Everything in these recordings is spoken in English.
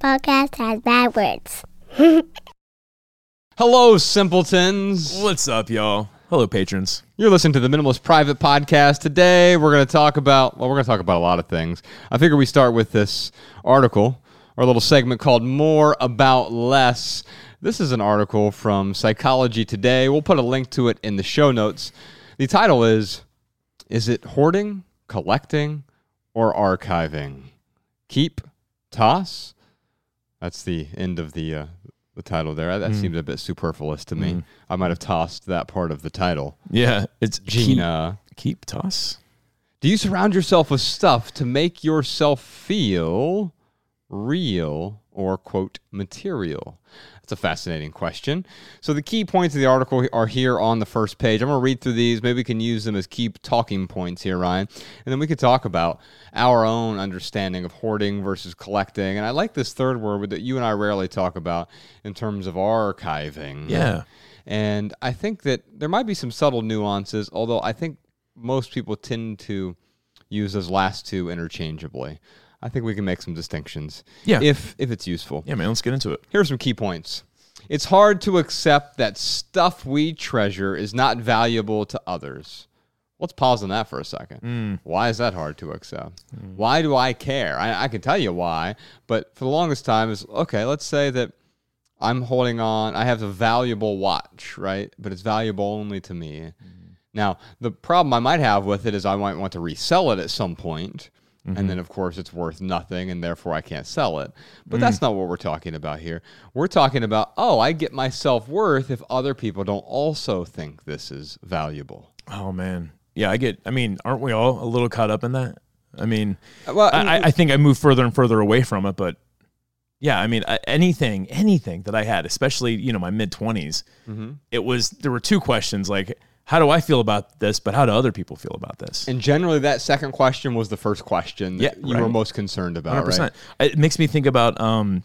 podcast has bad words. Hello, simpletons. What's up, y'all? Hello, patrons. You're listening to the Minimalist Private Podcast. Today, we're going to talk about, well, we're going to talk about a lot of things. I figure we start with this article, or a little segment called More About Less. This is an article from Psychology Today. We'll put a link to it in the show notes. The title is Is it hoarding, collecting, or archiving? Keep, toss? That's the end of the uh, the title there. That seemed a bit superfluous to me. I might have tossed that part of the title. Yeah, it's Gina, Keep, keep toss. do you surround yourself with stuff to make yourself feel real or quote material? That's a fascinating question. So the key points of the article are here on the first page. I'm going to read through these. Maybe we can use them as key talking points here, Ryan. And then we could talk about our own understanding of hoarding versus collecting. And I like this third word that you and I rarely talk about in terms of archiving. Yeah. And I think that there might be some subtle nuances, although I think most people tend to use those last two interchangeably. I think we can make some distinctions. Yeah. If if it's useful. Yeah, man, let's get into it. Here are some key points. It's hard to accept that stuff we treasure is not valuable to others. Let's pause on that for a second. Mm. Why is that hard to accept? Mm. Why do I care? I, I can tell you why, but for the longest time, is okay. Let's say that I'm holding on. I have a valuable watch, right? But it's valuable only to me. Mm. Now, the problem I might have with it is I might want to resell it at some point, and then mm-hmm. of course it's worth nothing, and therefore I can't sell it. But mm. that's not what we're talking about here. We're talking about oh, I get my self worth if other people don't also think this is valuable. Oh man, yeah, I get. I mean, aren't we all a little caught up in that? I mean, uh, Well, I, I- mm, I think I move further and further away from it, but yeah, I mean, anything, anything that I had, especially you know my mid 20s mm-hmm. it was there were two questions like, how do I feel about this, but how do other people feel about this? and generally, that second question was the first question that Yeah, you were most concerned about, Hundred right? It makes me think about um,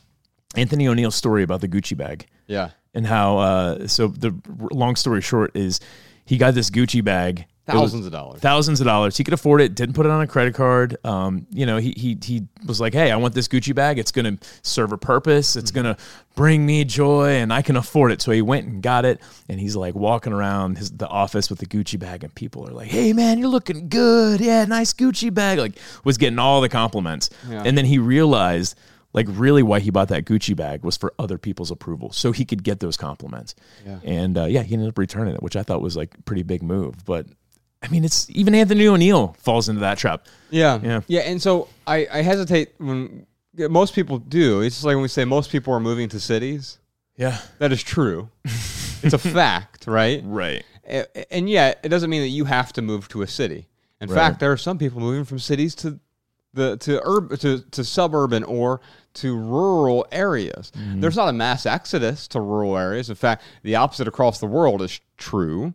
Anthony ONeal's story about the Gucci bag. Yeah, and how uh, so the long story short is he got this Gucci bag thousands of dollars. thousands of dollars. He could afford it didn't put it on a credit card. Um, you know he, he he was like hey I want this Gucci bag. It's gonna serve a purpose. It's gonna bring me joy and I can afford it. So he went and got it and he's like walking around his the office with the Gucci bag and people are like hey man you're looking good. Yeah nice Gucci bag. Like was getting all the compliments. And then he realized like really why he bought that Gucci bag was for other people's approval, so he could get those compliments. And uh, yeah, he ended up returning it, which I thought was like pretty big move. But I mean, it's even Anthony ONeal falls into that trap. Yeah. Yeah. Yeah. And so I, I hesitate when most people do. It's just like when we say most people are moving to cities. Yeah, That is true. it's a fact, right? right. A- And yet, it doesn't mean that you have to move to a city. In Right. fact, there are some people moving from cities to the to urb to, to suburban or to rural areas. Mm-hmm. There's not a mass exodus to rural areas. In fact, the opposite across the world is true.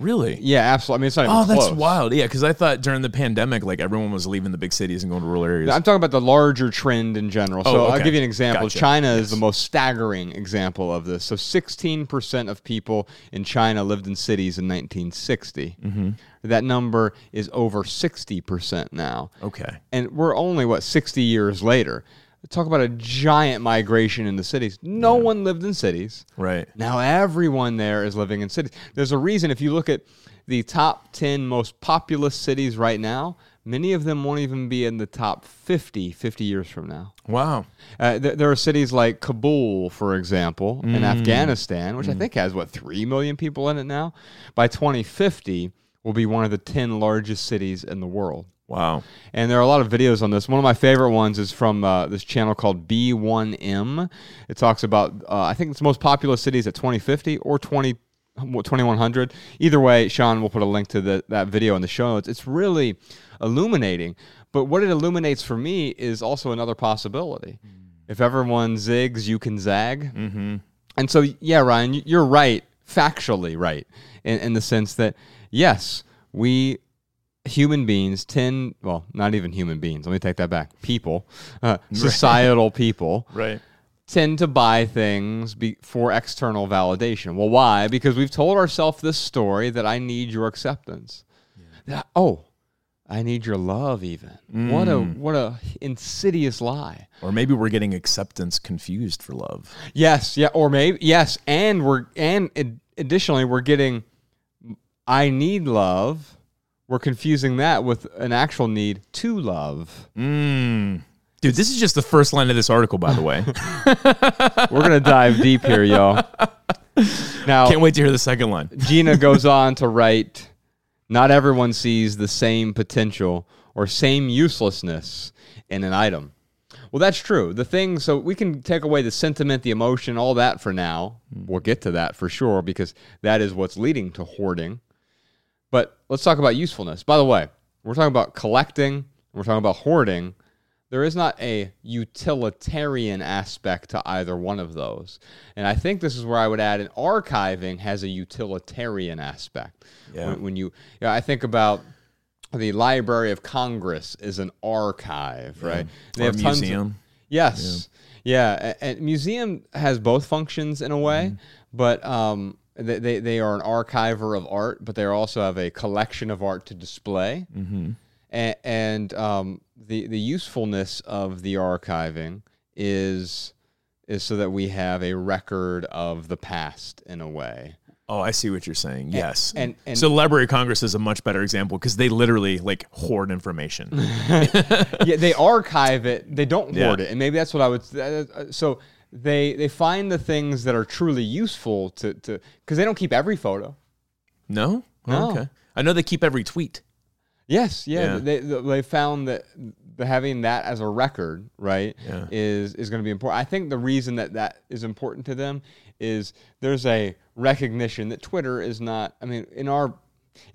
Really? Yeah, absolutely. I mean, it's not even Oh, that's close. wild. Yeah, because I thought during the pandemic, like everyone was leaving the big cities and going to rural areas. I'm talking about the larger trend in general. So Oh, I'll okay. give you an example. Gotcha. China is Yes. the most staggering example of this. So 16% of people in China lived in cities in 1960. Mm-hmm. That number is over 60% now. okay. And we're only, what, 60 years later. Talk about a giant migration into cities. No one lived in cities. Right. Now everyone there is living in cities. There's a reason if you look at the top 10 most populous cities right now, many of them won't even be in the top 50 50 years from now. Wow. Uh, th- there are cities like Kabul, for example, in Afghanistan, which I think has what 3 million people in it now. By 2050 will be one of the 10 largest cities in the world. Wow. And there are a lot of videos on this. One of my favorite ones is from uh, this channel called B1M. It talks about, uh, I think it's the most populous cities at 2050 or 20, 2100. Either way, Shawn will put a link to the, that video in the show notes. It's really illuminating. But what it illuminates for me is also another possibility. If everyone zigs, you can zag. Mm-hmm. And so, yeah, Ryan, you- you're right, factually right, in, in the sense that, yes, we human beings tend well not even human beings let me take that back people uh, societal people Right. tend to buy things be, for external validation well why because we've told ourselves this story that i need your acceptance That- oh I need your love even. What a what a insidious lie. Or maybe we're getting acceptance confused for love. Yes, yeah, or maybe yes, and we're and ad- additionally we're getting I need love. We're confusing that with an actual need to love. Mm. Dude, this is just the first line of this article, by the way. We're gonna dive deep here, y'all. Now, Can't wait to hear the second line. Gina goes on to write Not everyone sees the same potential or same uselessness in an item. Well, that's true. The thing, so we can take away the sentiment, the emotion, all that for now. We'll get to that for sure because that is what's leading to hoarding. Let's talk about usefulness. By the way, we're talking about collecting, we're talking about hoarding. There is not a utilitarian aspect to either one of those. And I think this is where I would add an archiving has a utilitarian aspect. Yeah. When, when you, yeah, I think about the Library of Congress is an archive, right? They or have tons of- museum. Yes. Yeah. a- And museum has both functions in a way, Mm-hmm. but um, they, they, are an archiver of art, but they also have a collection of art to display. Mm-hmm. And, and um, the, the usefulness of the archiving is is so that we have a record of the past in a way. Oh, I see what you're saying. Yes. and- and- so Library of Congress is a much better example because they literally like hoard information. yeah, they archive it. They don't Yeah. hoard it, and maybe that's what I would. Uh, so they they find the things that are truly useful to to because they don't keep every photo. no? Oh, No. Okay. I know they keep every tweet. Yes, yeah, Yeah. They, they found that the, having that as a record, right, Yeah. is is going to be important. I think the reason that that is important to them is there's a recognition that Twitter is not. I mean, in our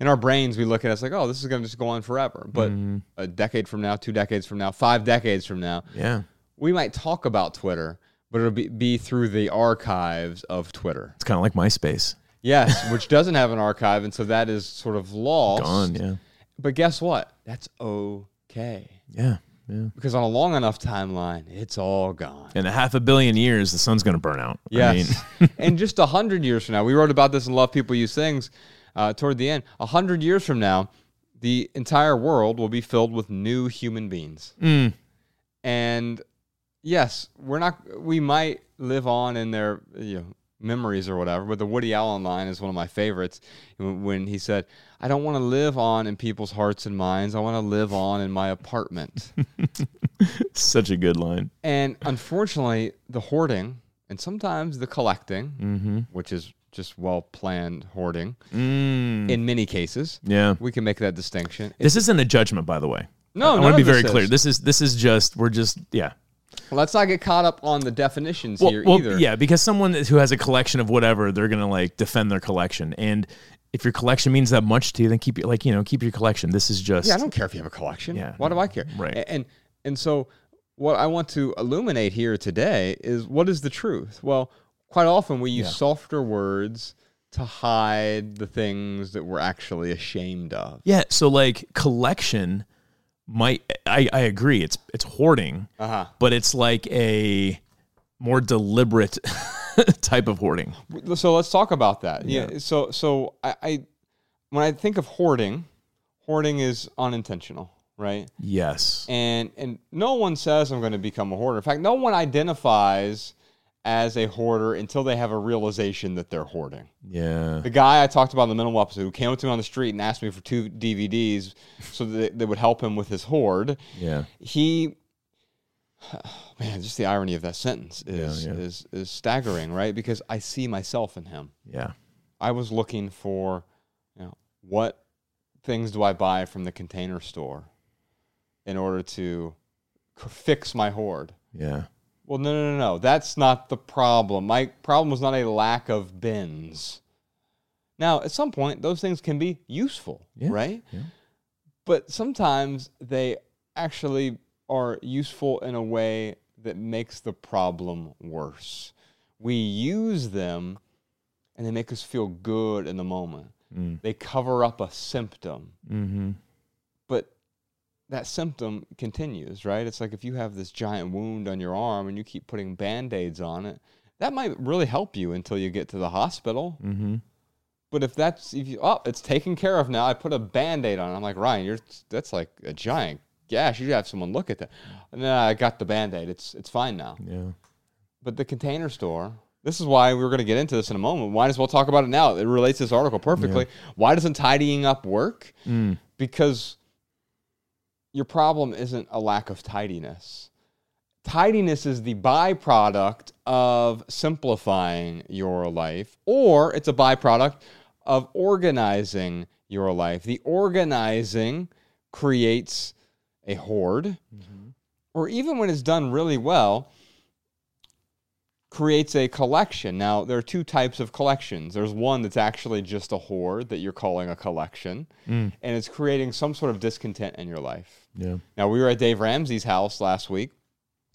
in our brains, we look at it as like, oh, this is going to just go on forever. But Mm-hmm. a decade from now, two decades from now, five decades from now, Yeah. we might talk about Twitter, but it'll be, be through the archives of Twitter. It's kind of like MySpace. Yes, which doesn't have an archive, and so that is sort of lost. Gone. Yeah. But guess what? That's okay. Yeah. Yeah. Because on a long enough timeline, it's all gone. In a half a billion years, the sun's going to burn out. I mean, and just a hundred years from now, we wrote about this in Love People Use Things uh, toward the end. A hundred years from now, the entire world will be filled with new human beings. Mm. And yes, we're not. We might live on in their you know, memories or whatever. But the Woody Allen line is one of my favorites when he said, "I don't want to live on in people's hearts and minds. I want to live on in my apartment." such a good line. And unfortunately, the hoarding and sometimes the collecting, Mm-hmm. which is just well planned hoarding, Mm. in many cases, Yeah. we can make that distinction. This isn't a judgment, by the way. No, I none want to be very this clear. This is this is just we're just yeah. Let's not get caught up on the definitions Well, here well, either. yeah, because someone who has a collection of whatever, they're gonna like defend their collection, and if your collection means that much to you, then keep like you know keep your collection. This is just Yeah, I don't care if you have a collection. Yeah. Why do I care? Right. And and so what I want to illuminate here today is what is the truth? Well, quite often we use Yeah. softer words to hide the things that we're actually ashamed of. yeah. So like collection might I I agree. It's it's hoarding, Uh-huh. but it's like a more deliberate type of hoarding. So let's talk about that. Yeah. Yeah. So so I, I when I think of hoarding, hoarding is unintentional, right? Yes. and and no one says I'm going to become a hoarder. In fact, no one identifies as a hoarder until they have a realization that they're hoarding. Yeah. The guy I talked about in the minimal episode who came up to me on the street and asked me for two DVDs so that they would help him with his hoard, Yeah. he man, just the irony of that sentence is yeah. is is staggering, right? Because I see myself in him. Yeah. I was looking for, you know, what things do I buy from the container store in order to fix my hoard? Yeah. Well, no, no, no, no. That's not the problem. My problem was not a lack of bins. Now, at some point, those things can be useful, Yeah, right? yeah. But sometimes they actually are useful in a way that makes the problem worse. We use them and they make us feel good in the moment. Mm. They cover up a symptom, Mm-hmm. That symptom continues, right? It's like if you have this giant wound on your arm and you keep putting band aids on it, that might really help you until you get to the hospital. Mm-hmm. But if that's if you oh it's taken care of now, I put a band-aid on. it. I'm like Ryan, you're that's like a giant gash. You should have someone look at that. And then I got the band-aid. It's it's fine now. Yeah. But the container store. This is why we are going to get into this in a moment. Might as well talk about it now. It relates to this article perfectly. Why doesn't tidying up work? Mm. Because your problem isn't a lack of tidiness. Tidiness is the byproduct of simplifying your life, or it's a byproduct of organizing your life. The organizing creates a hoard, mm-hmm. or even when it's done really well, creates a collection. Now, there are two types of collections. There's one that's actually just a hoard that you're calling a collection, mm. and it's creating some sort of discontent in your life. Yeah. Now, we were at Dave Ramsey's house last week.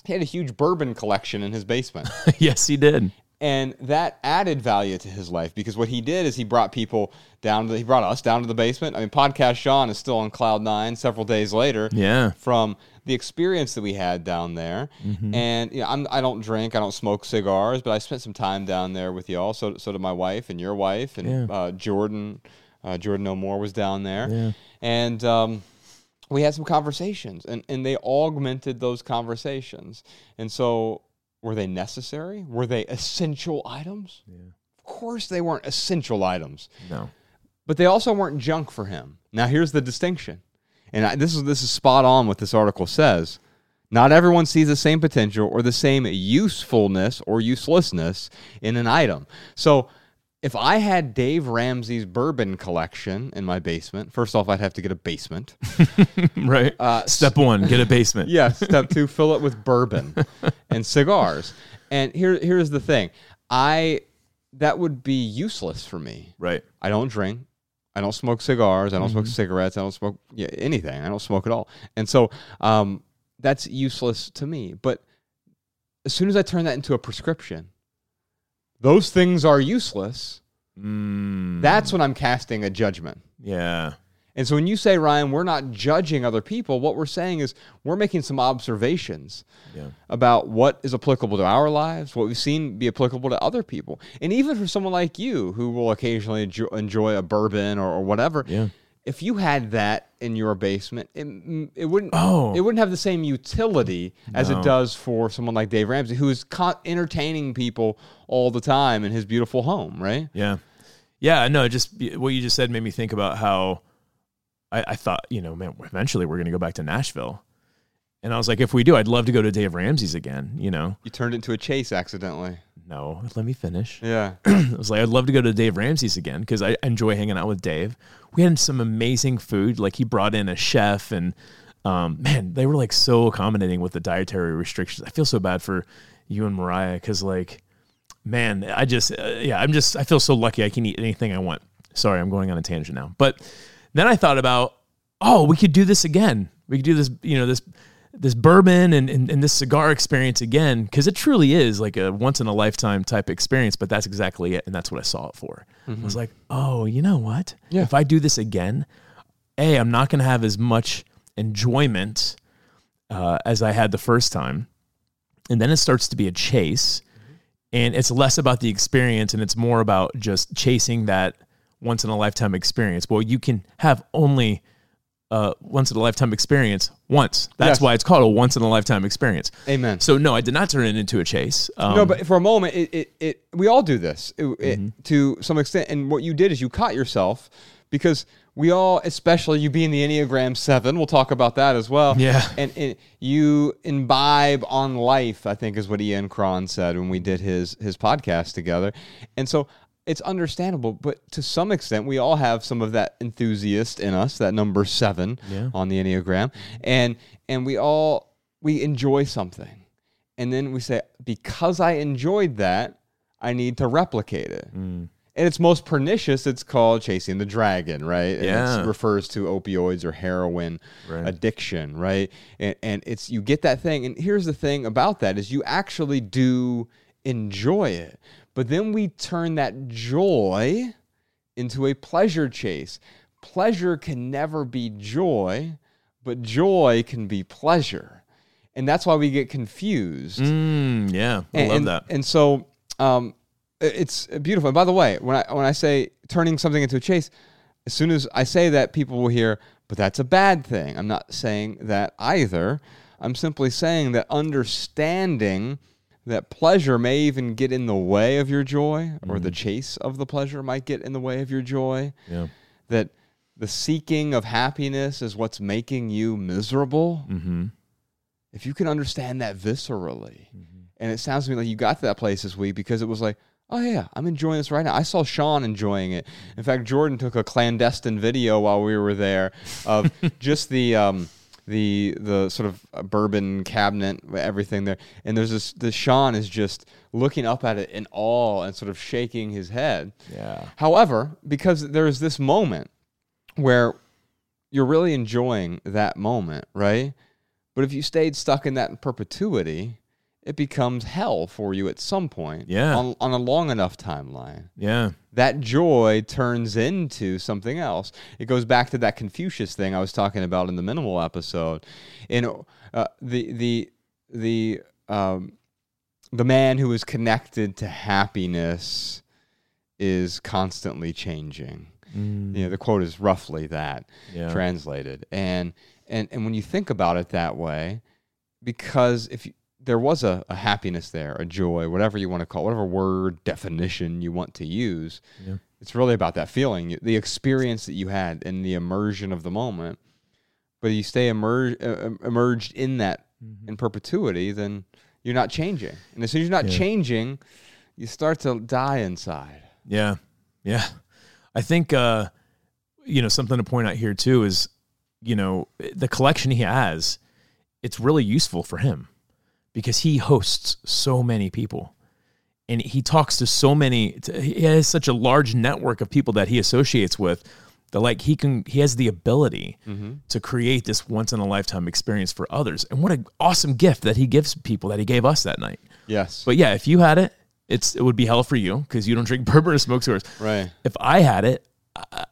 He had a huge bourbon collection in his basement. yes, he did. and that added value to his life because what he did is he brought people down to the, he brought us down to the basement. I mean, podcast Shawn is still on cloud nine several days later Yeah. from the experience that we had down there. And you know, I'm, I don't drink, I don't smoke cigars, but I spent some time down there with y'all. So so did my wife and your wife and Yeah. uh, Jordan. Uh, Jordan O'More was down there, Yeah. and um, we had some conversations, and and they augmented those conversations. And so, were they necessary? Were they essential items? Of course, they weren't essential items No. but they also weren't junk for him. Now here's the distinction, and I, this is this is spot on what this article says. Not everyone sees the same potential or the same usefulness or uselessness in an item. So, if I had Dave Ramsey's bourbon collection in my basement, first off, I'd have to get a basement. Right. Uh, Step one, get a basement. yeah. Step two, fill it with bourbon and cigars. And here, here's the thing, I that would be useless for me. Right. I don't drink. I don't smoke cigars. I don't Mm-hmm. smoke cigarettes. I don't smoke yeah, anything. I don't smoke at all. And so um, that's useless to me. But as soon as I turn that into a prescription, those things are useless. Mm, That's when I'm casting a judgment. yeah. And so when you say, Ryan, we're not judging other people, what we're saying is we're making some observations Yeah. about what is applicable to our lives, what we've seen be applicable to other people. And even for someone like you who will occasionally enjoy, enjoy a bourbon or, or whatever, Yeah. If you had that in your basement, it, it wouldn't Oh. it wouldn't have the same utility as No. it does for someone like Dave Ramsey who is con- entertaining people all the time in his beautiful home, right? Yeah. Yeah. No, just what you just said made me think about how I, I thought, you know, man, eventually we're going to go back to Nashville. And I was like, if we do, I'd love to go to Dave Ramsey's again, you know? You turned it into a chase accidentally. No, let me finish. Yeah. I was like, I'd love to go to Dave Ramsey's again because I enjoy hanging out with Dave. We had some amazing food. Like he brought in a chef, and um, man, they were like so accommodating with the dietary restrictions. I feel so bad for you and Mariah because, like, man, I just, uh, yeah, I'm just, I feel so lucky I can eat anything I want. Sorry, I'm going on a tangent now. But then I thought about, oh, we could do this again. We could do this, you know, this this bourbon and, and, and this cigar experience again because it truly is like a once in a lifetime type experience but that's exactly it and that's what i saw it for. I was like oh you know what? Yeah. if i do this again a i'm not going to have as much enjoyment uh, as i had the first time and then it starts to be a chase and it's less about the experience and it's more about just chasing that once in a lifetime experience. Well you can have only uh, once in a lifetime experience once that's Yes. why it's called a once in a lifetime experience Amen. so no i did not turn it into a chase um, no, but for a moment, it, it, it we all do this it, it- Mm-hmm. to some extent. And what you did is you caught yourself because we all, especially you being the Enneagram Seven, we'll talk about that as well. Yeah. And, and you imbibe on life, I think is what Ian Cron said when we did his his podcast together. And so it's understandable, but to some extent, we all have some of that enthusiast in us, that number seven Yeah. on the Enneagram, and and we all we enjoy something, and then we say because I enjoyed that, I need to replicate it. Mm. And it's most pernicious. It's called chasing the dragon, right? And Yeah. it refers to opioids or heroin Right. addiction, right? And, and it's you get that thing. And here's the thing about that is you actually do enjoy it, but then we turn that joy into a pleasure chase. Pleasure can never be joy, but joy can be pleasure, and that's why we get confused. mm, yeah i And, love and- that And so um, it's beautiful. And by the way, when I when I say turning something into a chase. As soon as I say that, people will hear, but that's a bad thing. I'm not saying that either. I'm simply saying that understanding that pleasure may even get in the way of your joy, or the chase of the pleasure might get in the way of your joy. Yeah. That the seeking of happiness is what's making you miserable. Mm-hmm. If you can understand that viscerally, and it sounds to me like you got to that place this week because it was like, oh yeah, I'm enjoying this right now. I saw Shawn enjoying it. In fact, Jordan took a clandestine video while we were there of just the um, the the sort of uh, bourbon cabinet, everything there, and there's this. The Shawn is just looking up at it in awe and sort of shaking his head. Yeah. However, because there's this moment where you're really enjoying that moment, right? But if you stayed stuck in that in perpetuity, it becomes hell for you at some point. Yeah. On, on a long enough timeline. Yeah. That joy turns into something else. It goes back to that Confucius thing I was talking about in the minimal episode. In uh, the the the um, the man who is connected to happiness is constantly changing. Mm. You know, the quote is roughly that Yeah. translated. And and and when you think about it that way, because if you, there was a, a happiness there, a joy, whatever you want to call, it, whatever word definition you want to use, Yeah. it's really about that feeling, the experience that you had, and the immersion of the moment. But you stay uh, emerged in that in perpetuity, then you're not changing. And as soon as you're not Yeah. changing, you start to die inside. Yeah. Yeah. I think uh you know something to point out here too is you know the collection he has it's really useful for him because he hosts so many people and he talks to so many he has such a large network of people that he associates with that like he can he has the ability mm-hmm. to create this once in a lifetime experience for others and what an awesome gift that he gives people that he gave us that night Yes. but yeah if you had it it's it would be hell for you because you don't drink bourbon or smoke cigars right. if I had it,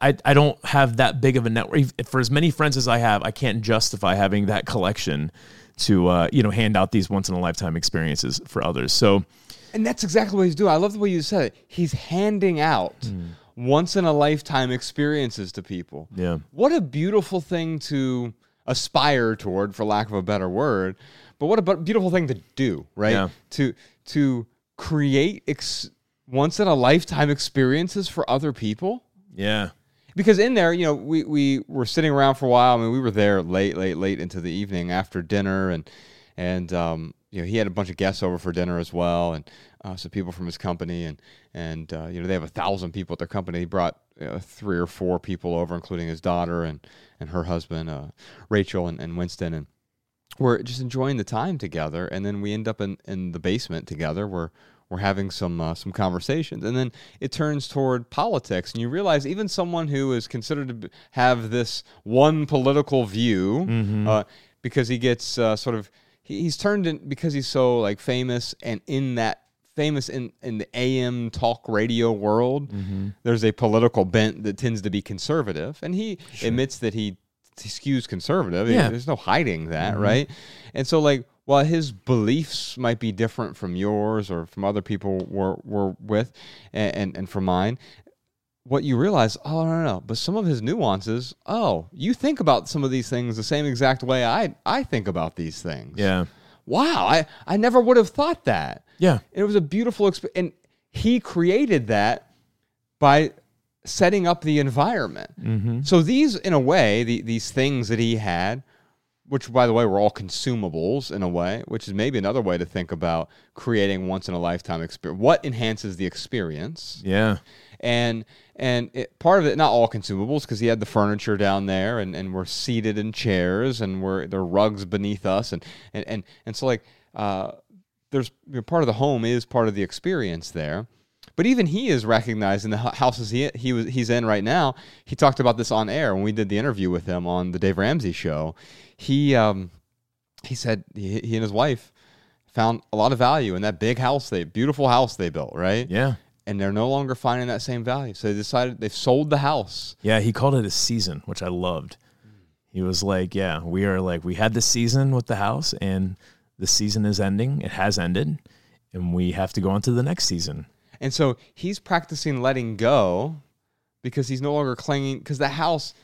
I, I don't have that big of a network. For as many friends as I have, I can't justify having that collection to uh, you know hand out these once in a lifetime experiences for others. So And that's exactly what he's doing. I love the way you said it. He's handing out once in a lifetime experiences to people. Yeah. What a beautiful thing to aspire toward, for lack of a better word. But what a beautiful thing to do, right? Yeah. To to create ex- once in a lifetime experiences for other people yeah, because in there, you know, we, we were sitting around for a while. I mean, we were there late, late, late into the evening after dinner, and and um, you know, he had a bunch of guests over for dinner as well, and uh, some people from his company, and and uh, you know, they have a thousand people at their company. He brought uh, three or four people over, including his daughter and and her husband, uh, Rachel and, and Winston, and we're just enjoying the time together, and then we end up in, in the basement together. We're we're having some uh, some conversations, and then it turns toward politics, and you realize even someone who is considered to be- have this one political view, uh, because he gets uh, sort of he, he's turned in because he's so like famous and in that famous in in the AM talk radio world, there's a political bent that tends to be conservative, and he admits that he he skews conservative. Yeah. There's no hiding that, right? And so, like, while his beliefs might be different from yours or from other people we're, we're with and, and, and from mine, what you realize, oh, no, no, no, but some of his nuances, oh, you think about some of these things the same exact way I, I think about these things. yeah, Wow, I, I never would have thought that. yeah, it was a beautiful experience. And he created that by setting up the environment. Mm-hmm. So these, in a way, the, these things that he had, which by the way were all consumables in a way, which is maybe another way to think about creating once in a lifetime experience. What enhances the experience? yeah, and and it, part of it not all consumables because he had the furniture down there and, and we're seated in chairs and we're there are rugs beneath us and and and, and so like uh, there's you know, part of the home is part of the experience there but even he is recognized in the houses he he was he's in right now he talked about this on air when we did the interview with him on the Dave Ramsey show he um he said he, he and his wife found a lot of value in that big house they beautiful house they built right yeah, and they're no longer finding that same value. So they decided they've sold the house. yeah. He called it a season, which I loved. He was like, "Yeah, we are like we had the season with the house, and the season is ending. It has ended, and we have to go on to the next season." And so he's practicing letting go because he's no longer clinging because the house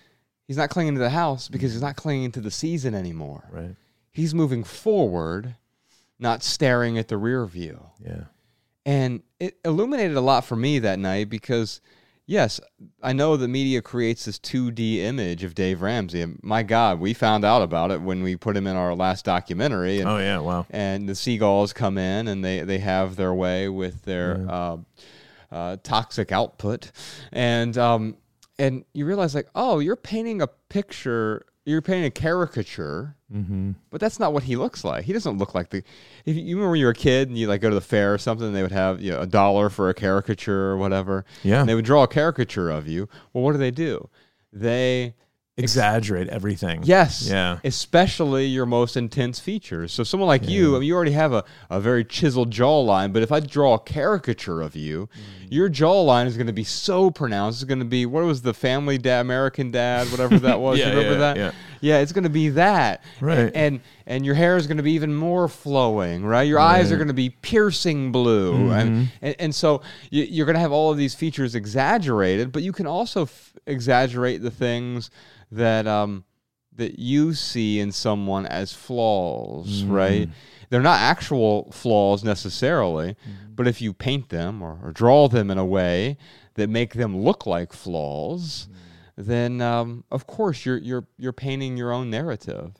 he's not clinging to the house because he's not clinging to the season anymore. Right. He's moving forward, not staring at the rear view. Yeah. And it illuminated a lot for me that night because, yes, I know the media creates this 2D image of Dave Ramsey. And my God, we found out about it when we put him in our last documentary. And, Oh yeah. Wow. and the seagulls come in and they, they have their way with their uh, uh, toxic output. And, um, and you realize, like, oh, you're painting a picture, you're painting a caricature Mm-hmm. but that's not what he looks like. He doesn't look like the. If you, you remember when you were a kid and you like go to the fair or something, they would have you know a dollar for a caricature or whatever. Yeah. And they would draw a caricature of you. Well, what do they do? They Exaggerate everything. yes, Yeah. especially your most intense features. So someone like you, I mean, you already have a, a very chiseled jawline, but if I draw a caricature of you, Mm. your jawline is going to be so pronounced. It's going to be what was the Family Dad, American Dad, whatever that was. Yeah, you remember yeah, that? Yeah. It's going to be that. Right. And and, and your hair is going to be even more flowing, right? Your eyes are going to be piercing blue, Mm-hmm. and, and and so you, you're going to have all of these features exaggerated, but you can also f- exaggerate the things that um that you see in someone as flaws, right? They're not actual flaws necessarily, but if you paint them or, or draw them in a way that make them look like flaws, then um, of course you're you're you're painting your own narrative.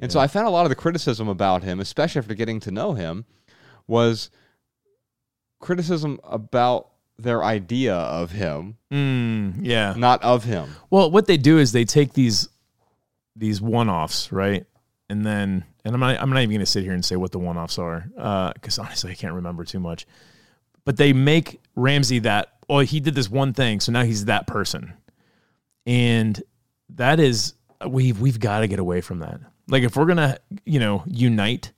And so I found a lot of the criticism about him, especially after getting to know him, was criticism about their idea of him, Mm, yeah. not of him. Well, what they do is they take these these one-offs, right? And then and I'm not I'm not even going to sit here and say what the one-offs are uh cuz honestly I can't remember too much. But they make Ramsey that oh he did this one thing, so now he's that person. And that is we've we've got to get away from that. Like if we're to, you know, unite,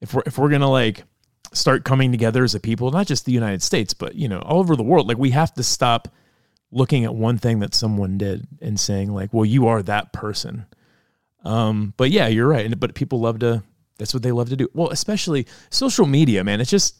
if we're if we're to like start coming together as a people, not just the United States, but you know, all over the world, like we have to stop looking at one thing that someone did and saying like, "Well, you are that person." Um, but yeah, you're right. But people love to. That's what they love to do. Well, especially social media, man. It's just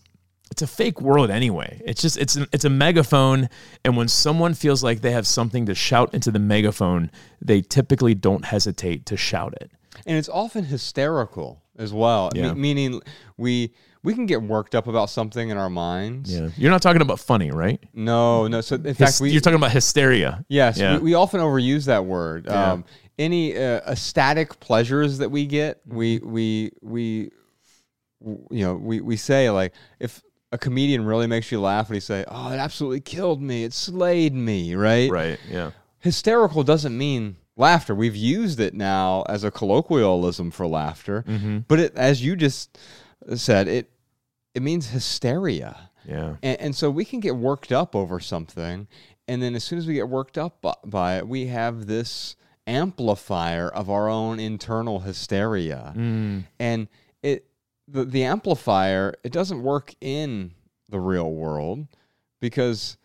it's a fake world anyway. It's just it's an, it's a megaphone, and when someone feels like they have something to shout into the megaphone, they typically don't hesitate to shout it. and it's often hysterical as well. Yeah. Me- meaning we we can get worked up about something in our minds. Yeah, you're not talking about funny, right? No, no. So in Hys- fact, we you're talking about hysteria. yes, Yeah. we, we often overuse that word. Yeah. Um, any uh, ecstatic pleasures that we get, we we we you know we we say like if a comedian really makes you laugh, when he say, "Oh, it absolutely killed me. It slayed me," right? Right. Yeah. hysterical doesn't mean laughter. We've used it now as a colloquialism for laughter, Mm-hmm. but it, as you just said, it it means hysteria, Yeah. and, and so we can get worked up over something, and then as soon as we get worked up by, by it, we have this amplifier of our own internal hysteria, Mm. and the the amplifier it doesn't work in the real world because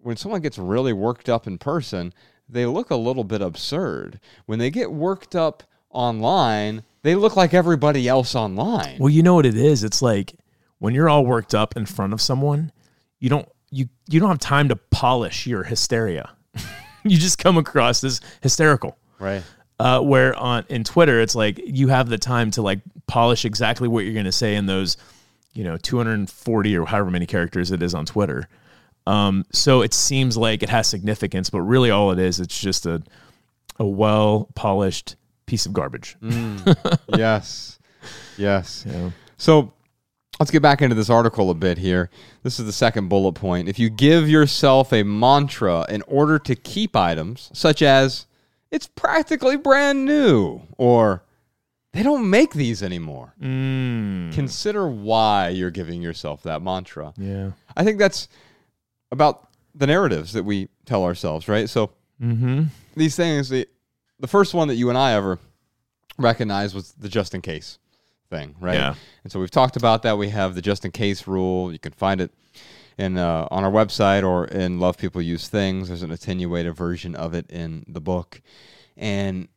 when someone gets really worked up in person, they look a little bit absurd. When they get worked up online, they look like everybody else online. Well, you know what it is? It's like when you're all worked up in front of someone, you don't you you don't have time to polish your hysteria. you just come across as hysterical. Right. Uh, where on in Twitter, it's like you have the time to like polish exactly what you're going to say in those, you know, 240 or however many characters it is on Twitter. Um, so it seems like it has significance, but really all it is, it's just a a well polished piece of garbage. yes. Yes. Yeah. So let's get back into this article a bit here. This is the second bullet point. If you give yourself a mantra in order to keep items, such as, it's practically brand new, or they don't make these anymore, Mm, consider why you're giving yourself that mantra. yeah. I think that's about the narratives that we tell ourselves, right? So Mm-hmm. these things, the, the first one that you and I ever recognized was the just in case thing, right? Yeah. And so we've talked about that. We have the just in case rule. You can find it in uh, on our website or in Love People Use Things. There's an attenuated version of it in the book. And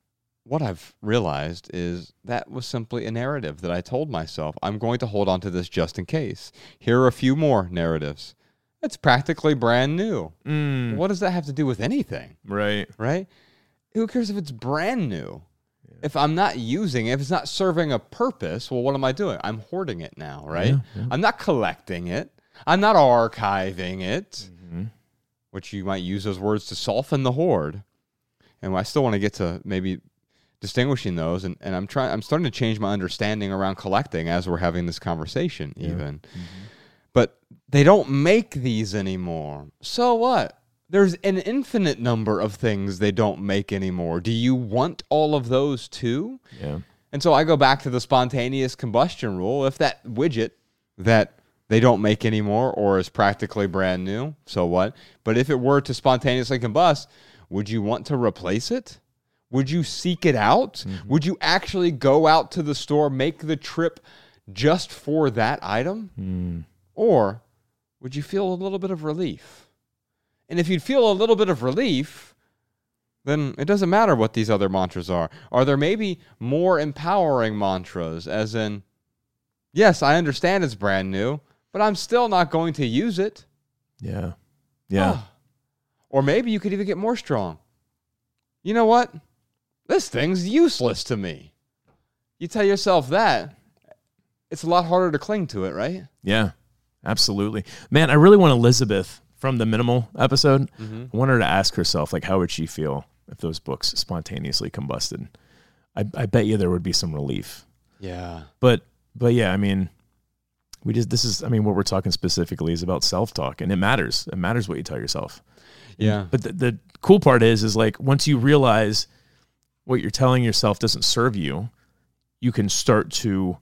what I've realized is that was simply a narrative that I told myself. I'm going to hold on to this just in case. Here are a few more narratives. It's practically brand new. Mm, What does that have to do with anything, right. right? Who cares if it's brand new? If I'm not using it, if it's not serving a purpose, well, what am I doing? I'm hoarding it now, right? I'm not collecting it. I'm not archiving it, mm-hmm. which you might use those words to soften the hoard. And I still want to get to maybe distinguishing those and, and I'm trying I'm starting to change my understanding around collecting as we're having this conversation even. Mm-hmm. But they don't make these anymore. So what? There's an infinite number of things they don't make anymore. Do you want all of those too? Yeah. And so I go back to the spontaneous combustion rule. If that widget that they don't make anymore or is practically brand new, so what? But if it were to spontaneously combust, would you want to replace it? Would you seek it out? Mm-hmm. Would you actually go out to the store, make the trip just for that item? Hmm. Or would you feel a little bit of relief? And if you'd feel a little bit of relief, then it doesn't matter what these other mantras are. Are there maybe more empowering mantras, as in, yes, I understand it's brand new, but I'm still not going to use it? Yeah. Yeah. Ah. Or maybe you could even get more strong. You know what? This thing's useless to me. You tell yourself that, it's a lot harder to cling to it, right? Yeah, absolutely. Man, I really want Elizabeth from the minimal episode. Mm-hmm. I want her to ask herself, like, how would she feel if those books spontaneously combusted? I, I bet you there would be some relief. Yeah. But, but yeah, I mean, we just, this is, I mean, what we're talking specifically is about self talk and it matters. It matters what you tell yourself. Yeah. But the, the cool part is, is like once you realize what you're telling yourself doesn't serve you, you can start to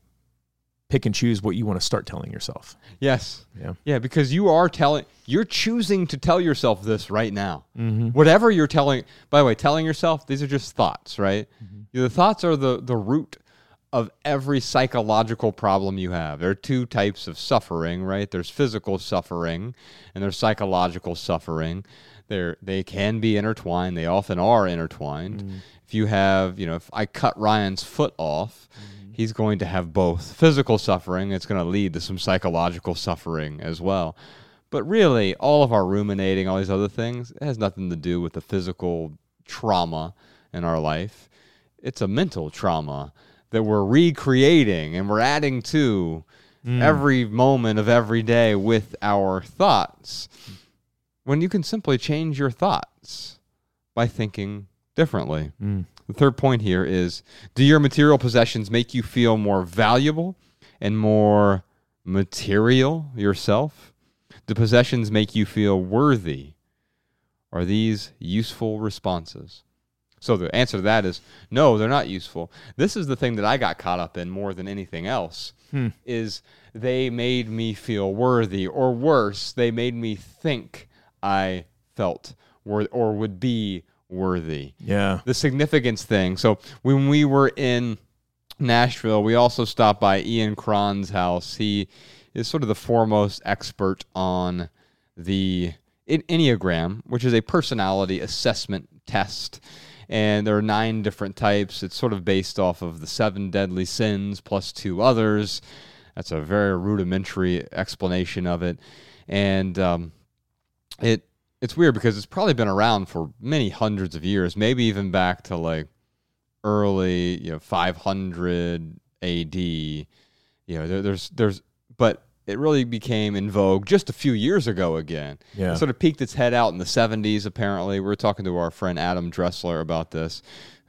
pick and choose what you want to start telling yourself. Yes. Yeah. Yeah, because you are telling, you're choosing to tell yourself this right now. Mm-hmm. Whatever you're telling, by the way, telling yourself, these are just thoughts, right? The thoughts are the, the root of every psychological problem you have. There are two types of suffering, right? There's physical suffering and there's psychological suffering. They're, they can be intertwined. They often are intertwined. Mm-hmm. If you have, you know, if I cut Ryan's foot off, mm-hmm. he's going to have both physical suffering. It's going to lead to some psychological suffering as well. But really, all of our ruminating, all these other things, it has nothing to do with the physical trauma in our life. It's a mental trauma that we're recreating and we're adding to mm. every moment of every day with our thoughts. When you can simply change your thoughts by thinking differently. Mm. The third point here is do your material possessions make you feel more valuable and more material yourself? Do possessions make you feel worthy? Are these useful responses? So the answer to that is no, they're not useful. This is the thing that I got caught up in more than anything else hmm. is they made me feel worthy or worse, they made me think I felt worth or would be worthy Yeah. the significance thing. So when we were in Nashville, we also stopped by Ian Cron's house. He is sort of the foremost expert on the Enneagram, which is a personality assessment test. And there are nine different types. It's sort of based off of the seven deadly sins plus two others. That's a very rudimentary explanation of it. And um, it it's weird because it's probably been around for many hundreds of years, maybe even back to like early, you know, 500 AD. You know, there, there's there's but it really became in vogue just a few years ago again. Yeah. It sort of peeked its head out in the 70s apparently. We were talking to our friend Adam Dressler about this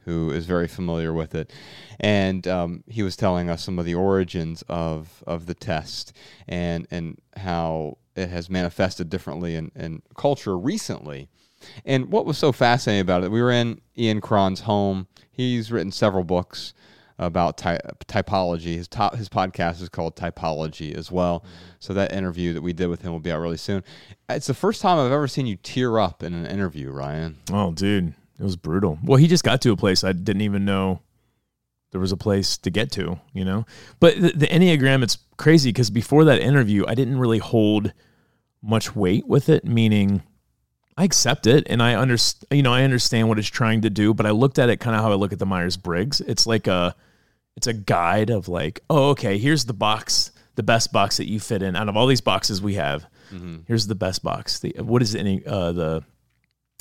who is very familiar with it. And um, he was telling us some of the origins of, of the test and, and how it has manifested differently in, in culture recently. And what was so fascinating about it, we were in Ian Cron's home. He's written several books about ty- typology. His top, his podcast is called Typology as well. Mm-hmm. So that interview that we did with him will be out really soon. It's the first time I've ever seen you tear up in an interview, Ryan. Oh, dude, it was brutal. Well, he just got to a place I didn't even know there was a place to get to, you know? But the, the Enneagram, it's crazy because before that interview, I didn't really hold much weight with it, meaning I accept it and I understand, you know, I understand what it's trying to do, but I looked at it kind of how I look at the Myers Briggs. It's like a, it's a guide of like, oh, okay, here's the box the best box that you fit in out of all these boxes we have. Mm-hmm. Here's the best box. The what is any uh, the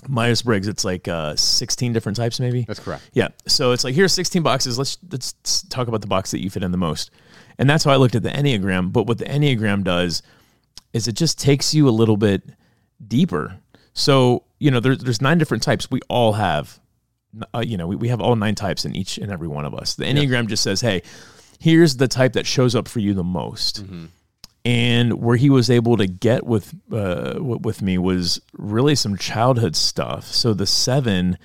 Myers Briggs? It's like uh, 16 different types, maybe. That's correct. Yeah. So it's like here's 16 boxes. Let's let's talk about the box that you fit in the most. And that's how I looked at the Enneagram. But what the Enneagram does is it just takes you a little bit deeper. So, you know, there's there's nine different types. We all have uh, you know, we, we have all nine types in each and every one of us. The Enneagram just says, hey, here's the type that shows up for you the most. And where he was able to get with uh, w- with me was really some childhood stuff. So the seven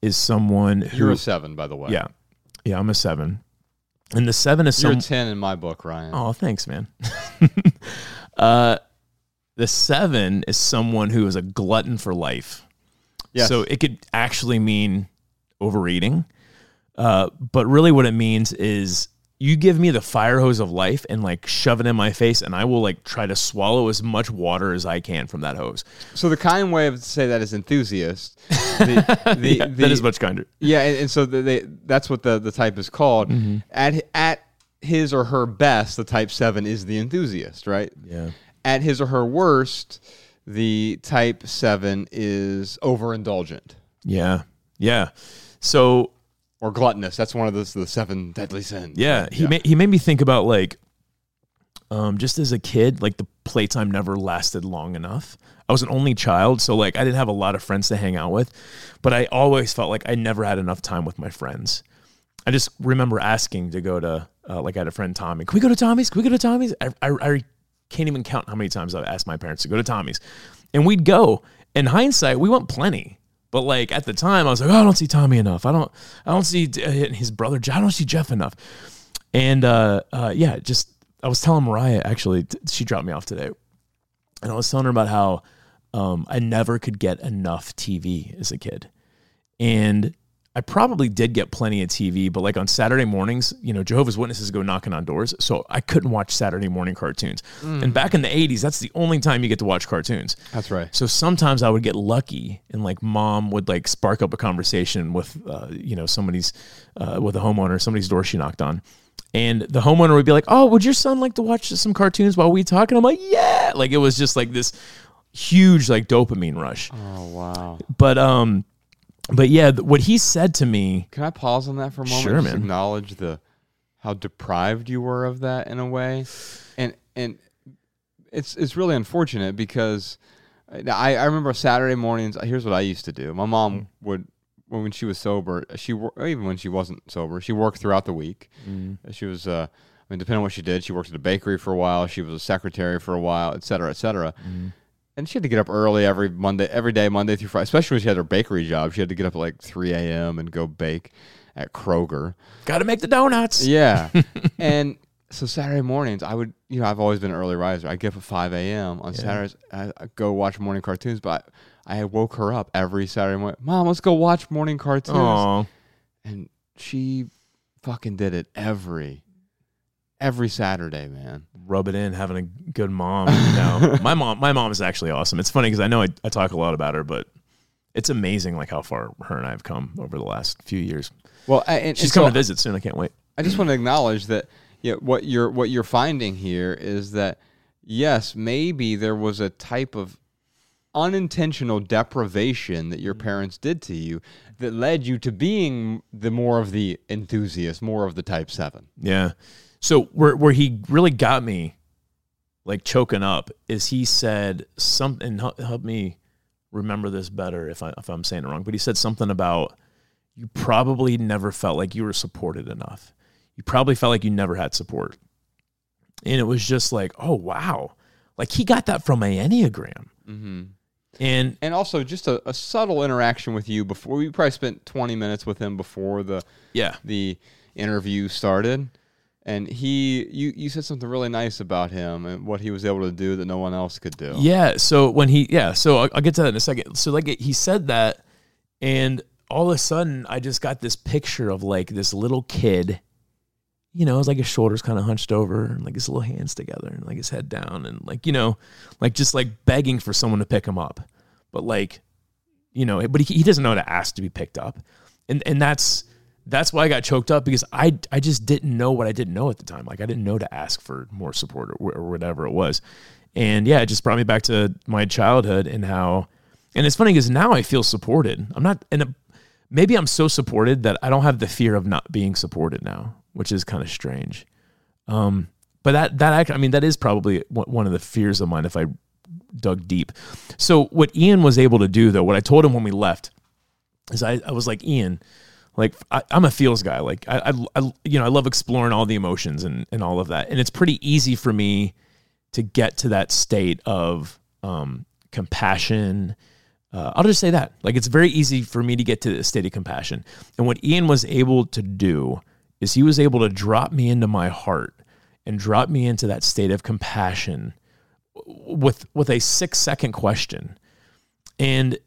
is someone who You're a seven, by the way. yeah. Yeah, I'm a seven. And the seven is You're a ten in my book, Ryan. Oh, thanks, man. uh the seven is someone who is a glutton for life. Yes. So it could actually mean overeating. Uh, but really what it means is you give me the fire hose of life and like shove it in my face and I will like try to swallow as much water as I can from that hose. So the kind way of to say that is enthusiast. The, the, Yeah, the- that is much kinder. Yeah, and, and so the, they, that's what the, the type is called. Mm-hmm. At at his or her best, the type seven is the enthusiast, right? Yeah. At his or her worst, the type seven is overindulgent Yeah. Yeah. So or gluttonous. That's one of those the seven deadly sins. Yeah, he made he made me think about like, um, just as a kid, like the playtime never lasted long enough. I was an only child, so like I didn't have a lot of friends to hang out with, but I always felt like I never had enough time with my friends. I just remember asking to go to uh, like I had a friend Tommy. Can we go to Tommy's? Can we go to Tommy's? I, I, I can't even count how many times I've asked my parents to go to Tommy's, and we'd go. In hindsight, we went plenty. But like at the time, I was like, oh, I don't see Tommy enough. I don't, I don't see uh, his brother. I don't see Jeff enough. And uh, uh, yeah, just I was telling Mariah actually, she dropped me off today, and I was telling her about how um, I never could get enough TV as a kid, and I probably did get plenty of TV, but like on Saturday mornings, you know, Jehovah's Witnesses go knocking on doors, so I couldn't watch Saturday morning cartoons. And back in the '80s, that's the only time you get to watch cartoons. That's right. So sometimes I would get lucky, and like mom would like spark up a conversation with, uh, you know, somebody's uh, with a homeowner, somebody's door she knocked on, and the homeowner would be like, "Oh, would your son like to watch some cartoons while we talk?" And I'm like, "Yeah!" Like it was just like this huge like dopamine rush. Oh wow. But um, but yeah, th- what he said to me, Can I pause on that for a moment? Sure, Just man. Acknowledge the how deprived you were of that in a way, and and it's it's really unfortunate because I I remember Saturday mornings. Here's what I used to do. My mom Mm. would when she was sober. She wor- even when she wasn't sober, she worked throughout the week. Mm. She was. Uh, I mean, depending on what she did, she worked at a bakery for a while. She was a secretary for a while, et cetera, et cetera. And she had to get up early every Monday, every day, Monday through Friday. Especially when she had her bakery job, she had to get up at like 3 a.m. and go bake at Kroger. got to make the donuts. Yeah. and so Saturday mornings, I would, you know, I've always been an early riser. I get up at 5 a.m. on Saturdays. I, I go watch morning cartoons, but I, I woke her up every Saturday morning. Mom, let's go watch morning cartoons. Oh, And she fucking did it every, every Saturday, man. rub it in, having a good mom. No, my mom, my mom is actually awesome. It's funny because I know I, I talk a lot about her, but it's amazing like how far her and I have come over the last few years. Well, I- and, She's and coming so to visit soon. I can't wait. I just want to acknowledge that yeah, what you're what you're finding here is that yes, maybe there was a type of unintentional deprivation that your mm. parents did to you that led you to being the more of the enthusiast, more of the type 7. Yeah. So where where he really got me, like choking up, is he said something. Help, help me remember this better if I if I'm saying it wrong. But he said something about you probably never felt like you were supported enough. You probably felt like you never had support, and it was just like, oh wow, like he got that from a enneagram, Mm-hmm. and And also just a, a subtle interaction with you before we probably spent 20 minutes with him before the yeah, the interview started and he you you said something really nice about him and what he was able to do that no one else could do. Yeah. So when he, yeah, so I'll, I'll get to that in a second. So like he said that, and all of a sudden I just got this picture of like this little kid, you know, it's like his shoulders kind of hunched over and like his little hands together and like his head down and like, you know, like just like begging for someone to pick him up. But like, you know, but he, he doesn't know how to ask to be picked up. And, and that's, that's why I got choked up because I I just didn't know what I didn't know at the time. Like I didn't know to ask for more support or, or whatever it was. And yeah, it just brought me back to my childhood and how and it's funny because now I feel supported. I'm not and maybe I'm so supported that I don't have the fear of not being supported now, which is kind of strange. Um but that that I mean that is probably one of the fears of mine if I dug deep. So what Ian was able to do though, what I told him when we left is I, I was like Ian, like I, am a feels guy. Like I, I, I, you know, I love exploring all the emotions and and all of that, and it's pretty easy for me to get to that state of um, compassion. Uh, I'll just say that. Like it's very easy for me to get to the state of compassion. And what Ian was able to do is he was able to drop me into my heart and drop me into that state of compassion with with a six second question. And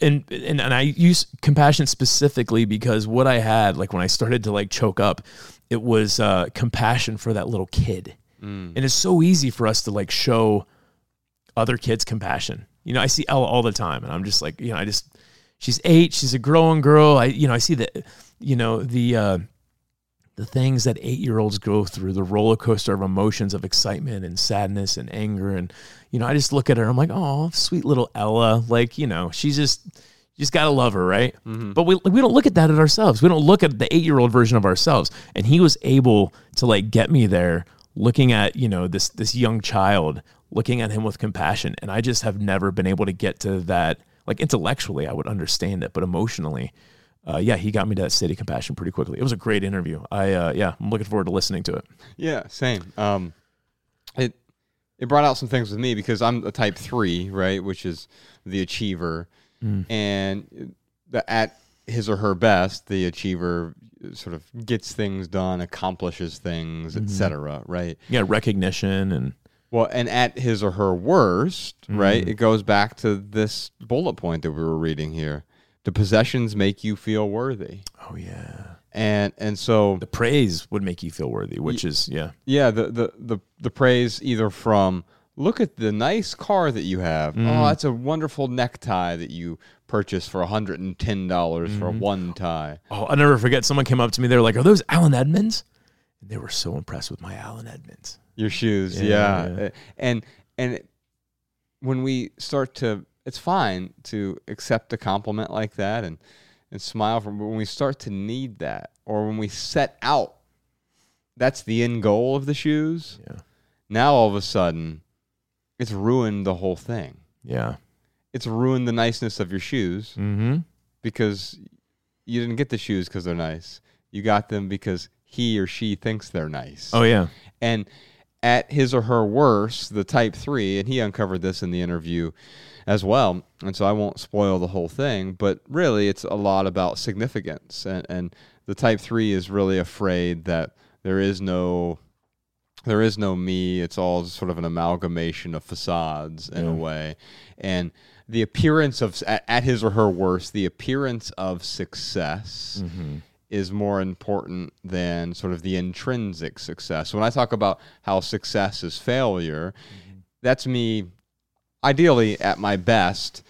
and, and and I use compassion specifically because what I had, like when I started to like choke up, it was uh, compassion for that little kid. Mm. And it's so easy for us to like show other kids compassion. You know, I see Ella all the time, and I'm just like, you know, I just she's eight, she's a growing girl. I you know, I see the you know the uh, the things that eight year olds go through, the roller coaster of emotions of excitement and sadness and anger. And, you know, I just look at her, I'm like, oh, sweet little Ella. Like, you know, she's just, you just got to love her, right? Mm-hmm. But we, we don't look at that at ourselves. We don't look at the eight year old version of ourselves. And he was able to like get me there looking at, you know, this, this young child, looking at him with compassion. And I just have never been able to get to that. Like intellectually, I would understand it, but emotionally, uh, yeah, he got me to that state of compassion pretty quickly. It was a great interview. I uh, yeah, I'm looking forward to listening to it. Yeah, same. Um, it it brought out some things with me because I'm a type three, right, which is the achiever, mm. and the, at his or her best, the achiever sort of gets things done, accomplishes things, mm-hmm. etc. Right? Yeah, recognition and well, and at his or her worst, mm. right, it goes back to this bullet point that we were reading here the possessions make you feel worthy. Oh yeah. And and so the praise would make you feel worthy, which y- is yeah. Yeah, the, the the the praise either from look at the nice car that you have. Mm. Oh, that's a wonderful necktie that you purchased for $110 mm. for mm-hmm. one tie. Oh, I'll never forget someone came up to me they were like, "Are those Allen Edmonds?" And they were so impressed with my Allen Edmonds. Your shoes, yeah. yeah. yeah. And and when we start to it's fine to accept a compliment like that and and smile from when we start to need that or when we set out that's the end goal of the shoes yeah. now all of a sudden it's ruined the whole thing. Yeah. It's ruined the niceness of your shoes mm-hmm. because you didn't get the shoes because they're nice. You got them because he or she thinks they're nice. Oh yeah. And at his or her worst the type 3 and he uncovered this in the interview as well. And so I won't spoil the whole thing, but really it's a lot about significance. And, and the type three is really afraid that there is no there is no me. It's all sort of an amalgamation of facades in yeah. a way. And the appearance of at, at, his or her worst, the appearance of success mm-hmm. is more important than sort of the intrinsic success. When I talk about how success is failure, mm-hmm. that's me ideally at my best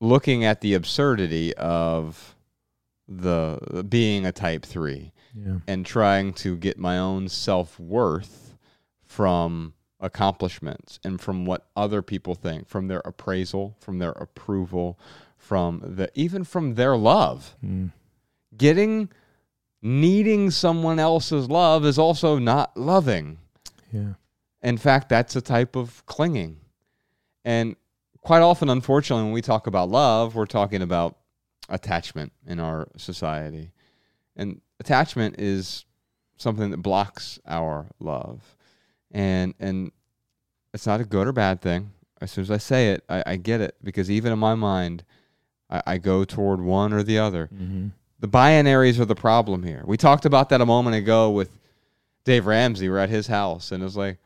looking at the absurdity of the being a type 3 yeah. and trying to get my own self-worth from accomplishments and from what other people think from their appraisal from their approval from the even from their love mm. getting needing someone else's love is also not loving yeah in fact that's a type of clinging and quite often, unfortunately, when we talk about love, we're talking about attachment in our society. And attachment is something that blocks our love. And and it's not a good or bad thing. As soon as I say it, I, I get it because even in my mind, I, I go toward one or the other. Mm-hmm. The binaries are the problem here. We talked about that a moment ago with Dave Ramsey. We're at his house, and it's like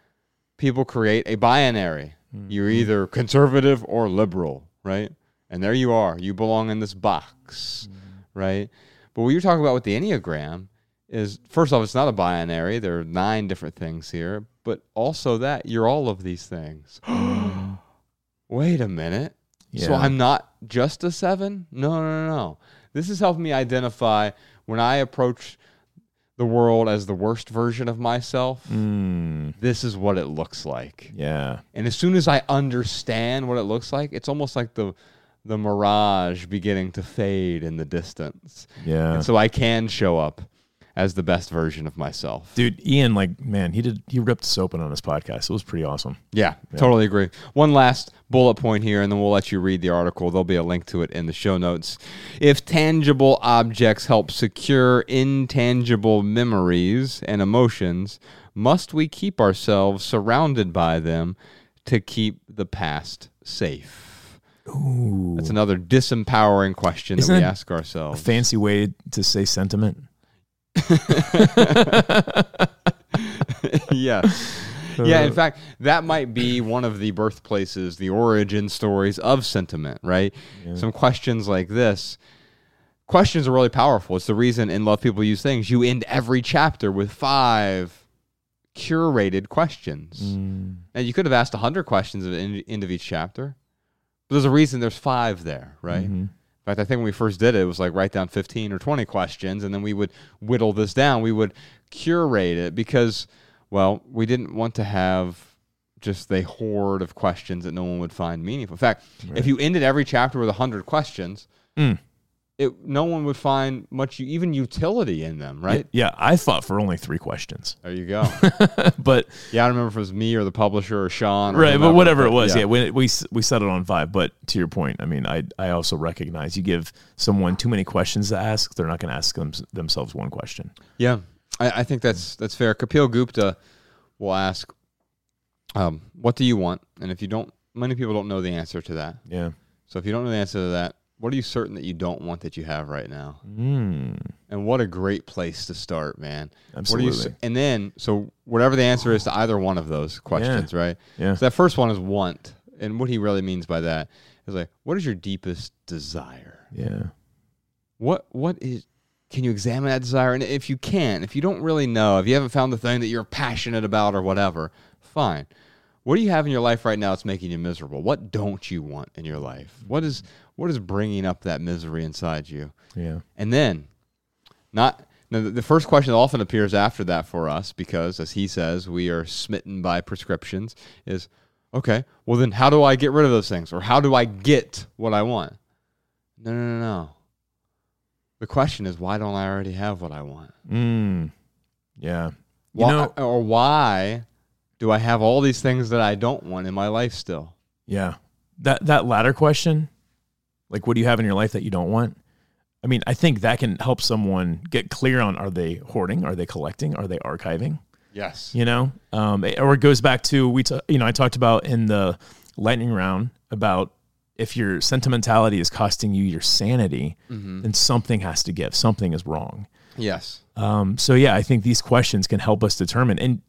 people create a binary. Mm-hmm. You're either conservative or liberal, right? And there you are. You belong in this box, mm-hmm. right? But what you're talking about with the Enneagram is first off, it's not a binary. There are nine different things here, but also that you're all of these things. Wait a minute. Yeah. So I'm not just a seven? No, no, no, no. This has helped me identify when I approach the world as the worst version of myself. Mm, This is what it looks like. yeah. And as soon as I understand what it looks like, it's almost like the the mirage beginning to fade in the distance. Yeah. And so I can show up as the best version of myself. Dude, Ian, like, man, he did he ripped us open on his podcast. It was pretty awesome. Yeah, totally agree. One last bullet point here, and then we'll let you read the article. There'll be a link to it in the show notes. If tangible objects help secure intangible memories and emotions, must we keep ourselves surrounded by them to keep the past safe? Ooh. That's another disempowering question Isn't that we ask A ourselves. fancy way to say sentiment. yeah. Yeah, in uh. fact, that might be one of the birthplaces, the origin stories of sentiment, right? Some questions like this. Questions are really powerful. It's the reason in Love People Use Things, you end every chapter with five curated questions. Mm. And you could have asked 100 questions at the end end of each chapter, but there's a reason there's five there, right? Mm-hmm. In fact, I think when we first did it, it was like write down 15 or 20 questions, and then we would whittle this down. We would curate it because, well, we didn't want to have just a horde of questions that no one would find meaningful. In fact, if you ended every chapter with 100 questions, Mm. It, no one would find much, even utility in them, right? Yeah, I fought for only three questions. There you go. but yeah, I don't remember if it was me or the publisher or Shawn. Or right, but whatever it was, yeah. yeah, we, we we settled on five. But to your point, I mean, I I also recognize you give someone too many questions to ask, they're not going to ask them, themselves one question. Yeah, I, I think that's that's fair. Kapil Gupta will ask, um, "What do you want?" And if you don't, many people don't know the answer to that. Yeah. So if you don't know the answer to that, what are you certain that you don't want that you have right now? Mm, And what a great place to start, man. What are you? absolutely. And then, so whatever the answer is to either one of those questions, right? yeah. So that first one is want, and what he really means by that is like, what is your deepest desire? Yeah. what what is can you examine that desire and if you can't if you don't really know if you haven't found the thing that you're passionate about or whatever fine what do you have in your life right now that's making you miserable what don't you want in your life what is what is bringing up that misery inside you? Yeah. and then not now the- first question that often appears after that for us because as he says we are smitten by prescriptions is okay well then how do i get rid of those things? Or how do i get what i want? No no no no. The question is why don't i already have what i want? Mm, yeah. You why, know, or why do i have all these things that i don't want in my life still? Yeah. That that latter question, like what do you have in your life that you don't want? I mean, I think that can help someone get clear on are they hoarding, are they collecting, are they archiving? yes You know, um, it- or it goes back to we, t- you know, I talked about in the lightning round about if your sentimentality is costing you your sanity, then something has to give. Something is wrong. yes Um, so yeah, I think these questions can help us determine. And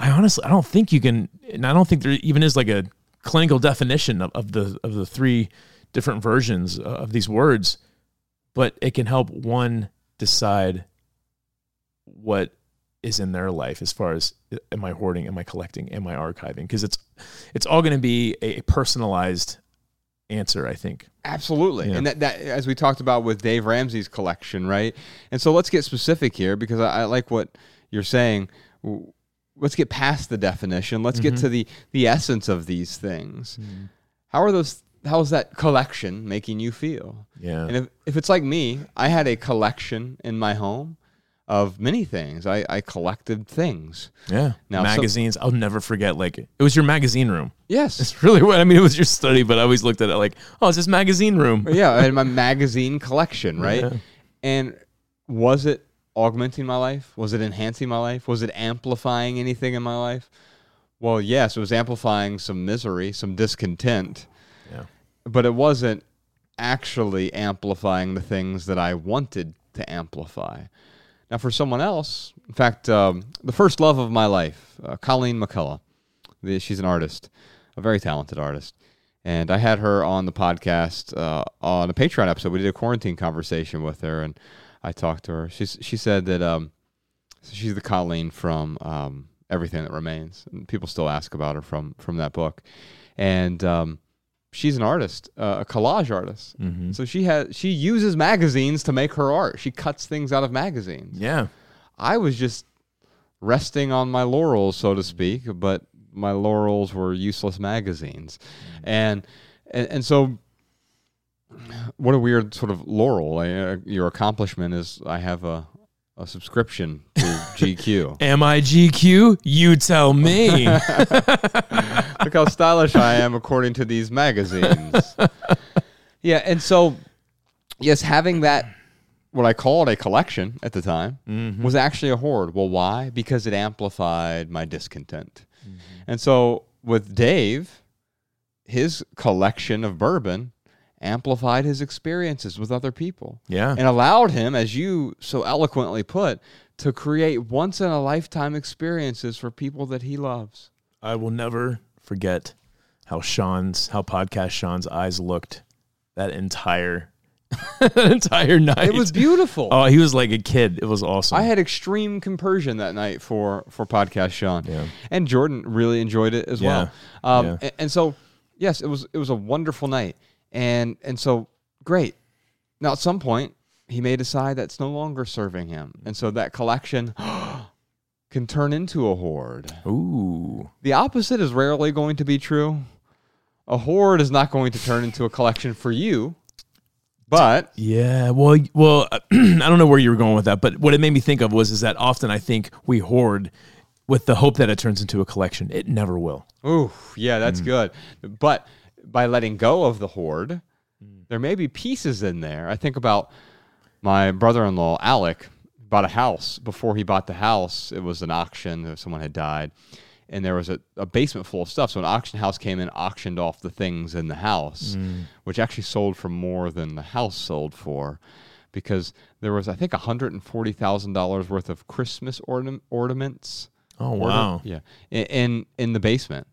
I honestly, I don't think you can, and I don't think there even is like a clinical definition of, of the of the three different versions of these words, but it can help one decide what is in their life as far as am I hoarding, am I collecting, am I archiving? Because it's it's all going to be a personalized answer, I think. Absolutely. Yeah. And that, that, as we talked about with Dave Ramsey's collection, right? And so let's get specific here because I, I like what you're saying. Let's get past the definition. Let's get mm-hmm. to the, the essence of these things. Mm-hmm. How are those, how is that collection making you feel? Yeah. And if, if it's like me, I had a collection in my home of many things. I, I collected things. Yeah. Now, so- Magazines. I'll never forget. Like it was your magazine room. Yes. It's really what I mean. It was your study, but I always looked at it like, oh, it's this magazine room. yeah, I had my magazine collection, right? Yeah. And was it augmenting my life? Was it enhancing my life? Was it amplifying anything in my life? Well, yes, it was amplifying some misery, some discontent. But it wasn't actually amplifying the things that I wanted to amplify. Now, for someone else, in fact, um, the first love of my life, uh, Colleen McCulla, the, she's an artist, a very talented artist. And I had her on the podcast uh, on a Patreon episode. We did a quarantine conversation with her, and I talked to her. She's, she said that um, she's the Colleen from um, Everything That Remains. And people still ask about her from from that book. And um, she's an artist, uh, a collage artist. So she has she uses magazines to make her art. She cuts things out of magazines. Yeah. I was just resting on my laurels, so to speak, but my laurels were useless magazines, and and, and so what a weird sort of laurel. Like, uh, your accomplishment is I have a a subscription to GQ. Am I GQ? You tell me. Look how stylish I am according to these magazines. yeah, and so yes, having that what I called a collection at the time mm-hmm. was actually a hoard. Well, why? Because it amplified my discontent. Mm-hmm. And so with Dave, his collection of bourbon amplified his experiences with other people yeah. and allowed him, as you so eloquently put, to create once in a lifetime experiences for people that he loves. I will never forget how Shawn's, how podcast Shawn's eyes looked that entire, that entire night. It was beautiful. Oh, he was like a kid. It was awesome. I had extreme compersion that night for for podcast Shawn, Yeah. and Jordan really enjoyed it as Yeah. well. Um, Yeah. a- and, so yes, it was it was a wonderful night, and and so great. Now at some point he may decide that's no longer serving him, and so that collection can turn into a hoard. Ooh. The opposite is rarely going to be true. A hoard is not going to turn into a collection for you, but Yeah. Well, well, I don't know where you were going with that, but what it made me think of was is that often I think we hoard with the hope that it turns into a collection. It never will. Ooh, yeah, that's mm. good. But by letting go of the hoard, mm. there may be pieces in there. I think about my brother-in-law Alec bought a house. Before he bought the house, it was an auction. uh, Someone had died, and there was a, a basement full of stuff. So an auction house came in, auctioned off the things in the house, which actually sold for more than the house sold for. Because there was, I think, hundred and forty thousand dollars worth of Christmas ornam- ornaments Oh wow. Yeah, in, in in the basement,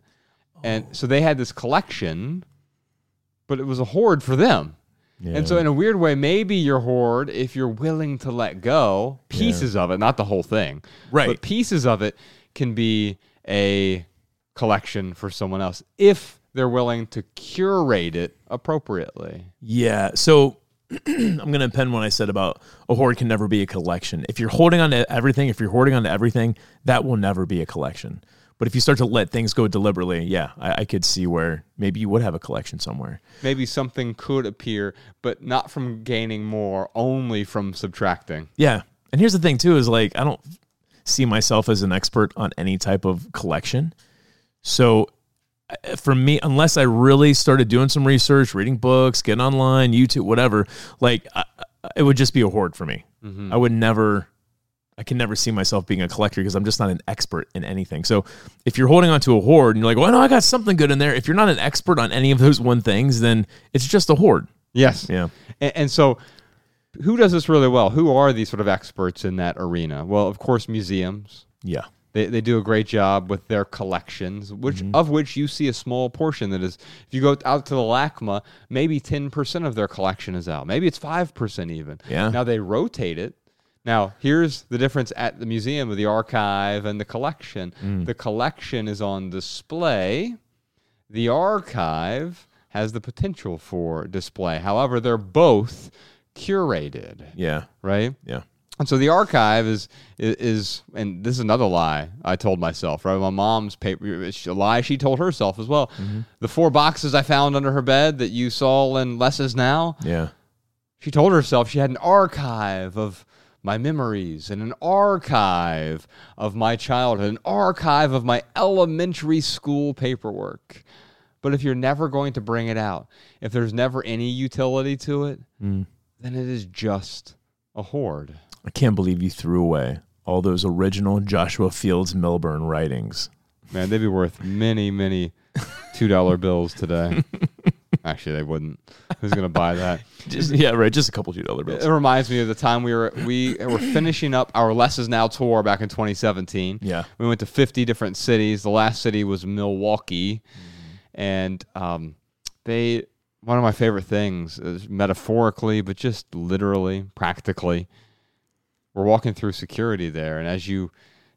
and so they had this collection, but it was a hoard for them. And so, in a weird way, maybe your hoard, if you're willing to let go pieces of it, not the whole thing, Right. But pieces of it can be a collection for someone else if they're willing to curate it appropriately. Yeah. So I'm going to append what I said about a hoard can never be a collection. If you're holding on to everything, if you're hoarding on to everything, that will never be a collection. But if you start to let things go deliberately, yeah, I, I could see where maybe you would have a collection somewhere. Maybe something could appear, but not from gaining more, only from subtracting. Yeah. And here's the thing too is like I don't see myself as an expert on any type of collection. So uh, for me unless I really started doing some research, reading books, getting online, YouTube, whatever, like I, it would just be a hoard for me. I would never I can never see myself being a collector because I'm just not an expert in anything. So if you're holding on to a hoard and you're like, well, no, I got something good in there. If you're not an expert on any of those one things, then it's just a hoard. Yes. Yeah. And, and so, who does this really well? Who are these sort of experts in that arena? Well, of course, museums. Yeah. They, they do a great job with their collections, which Mm-hmm. of which you see a small portion that is. If you go out to the LACMA, maybe ten percent of their collection is out. Maybe it's five percent even. Yeah. Now they rotate it. Now here's the difference at the museum with the archive and the collection. Mm. The collection is on display. The archive has the potential for display. However, they're both curated, Yeah. right? Yeah. And so the archive is, is is and this is another lie I told myself. Right, my mom's paper it's a lie she told herself as well. The four boxes I found under her bed that you saw in Less Is Now. Yeah. She told herself she had an archive of my memories and an archive of my childhood, an archive of my elementary school paperwork. But if you're never going to bring it out, if there's never any utility to it, hmm. then it is just a hoard. I can't believe you threw away all those original Joshua Fields Millburn writings. Man, they'd be worth many, many two dollar bills today. Actually, they wouldn't. Who's gonna buy that? Just, yeah, right. Just a couple two dollar bills. It reminds me of the time we were we were finishing up our Less Is Now tour back in 2017. Yeah. we went to 50 different cities. The last city was Milwaukee, and um, they one of my favorite things is metaphorically, but just literally, practically. We're walking through security there, and as you,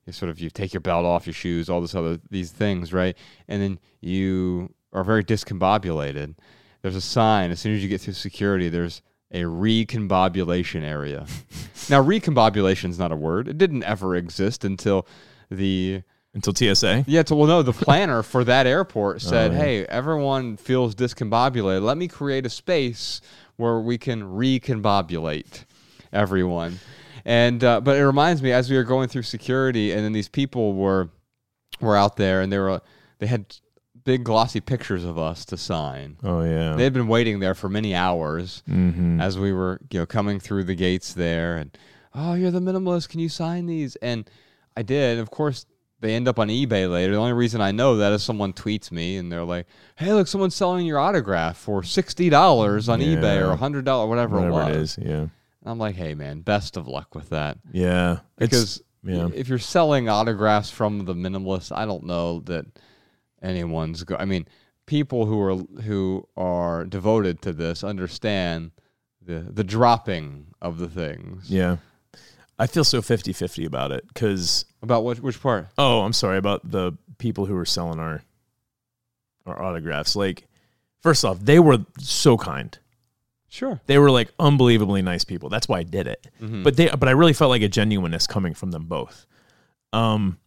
you sort of you take your belt off, your shoes, all this other these things, right? And then you are very discombobulated, there's a sign as soon as you get through security. There's a recombobulation area. now, recombobulation is not a word. It didn't ever exist until the Until TSA. yeah. So, well, no, the planner for that airport said, Oh, yeah. "Hey, everyone feels discombobulated. Let me create a space where we can recombobulate everyone." And uh, but it reminds me as we were going through security, and then these people were were out there, and they were they had big glossy pictures of us to sign. Oh yeah. They had been waiting there for many hours mm-hmm. as we were, you know, coming through the gates there, and oh, you're the minimalist. Can you sign these? And I did. Of course, they end up on eBay later. The only reason I know that is someone tweets me, and they're like, "Hey, look, someone's selling your autograph for sixty dollars on eBay or Yeah. hundred dollars, whatever, Whatever it it was." is. Yeah. I'm like, "Hey, man, best of luck with that." Yeah. Because yeah. if you're selling autographs from the minimalist, I don't know that anyone's go. I mean, people who are who are devoted to this understand the the dropping of the things. yeah. I feel so 50-50 about it because About which which part? oh, I'm sorry about the people who were selling our our autographs. Like, first off, they were so kind. Sure. They were like unbelievably nice people. That's why I did it. Mhm. But they but I really felt like a genuineness coming from them both. Um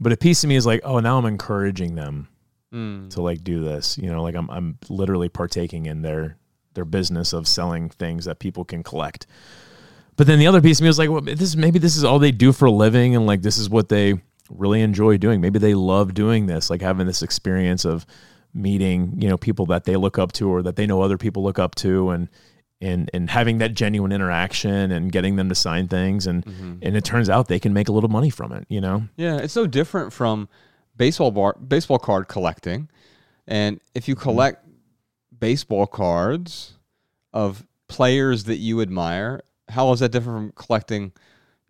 but a piece of me is like, oh, now I'm encouraging them Mm. to like do this. You know, like I'm I'm literally partaking in their their business of selling things that people can collect. But then the other piece of me was like, well, this maybe this is all they do for a living, and like this is what they really enjoy doing. Maybe they love doing this, like having this experience of meeting, you know, people that they look up to or that they know other people look up to, and and and having that genuine interaction and getting them to sign things, and and it turns out they can make a little money from it. You know, Yeah, it's so different from baseball bar baseball card collecting. And if you collect baseball cards of players that you admire, how is that different from collecting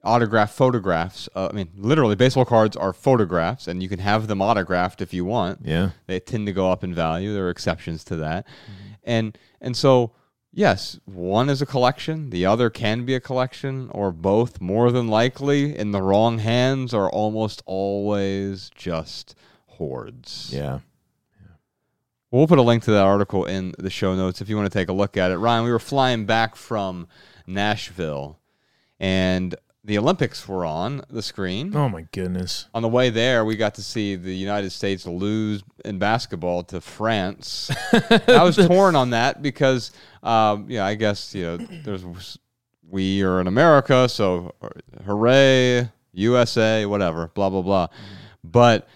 autograph photographs? Uh, I mean, literally, baseball cards are photographs, and you can have them autographed if you want. yeah, They tend to go up in value. There are exceptions to that, and and so yes, one is a collection. The other can be a collection, or both. More than likely, in the wrong hands, are almost always just hoards. yeah. We'll put a link to that article in the show notes if you want to take a look at it. Ryan, we were flying back from Nashville, and the Olympics were on the screen. Oh my goodness. On the way there, we got to see the United States lose in basketball to France. I was torn on that because, um, yeah, I guess you know, there's we are in America, so hooray, USA, whatever, blah blah blah. But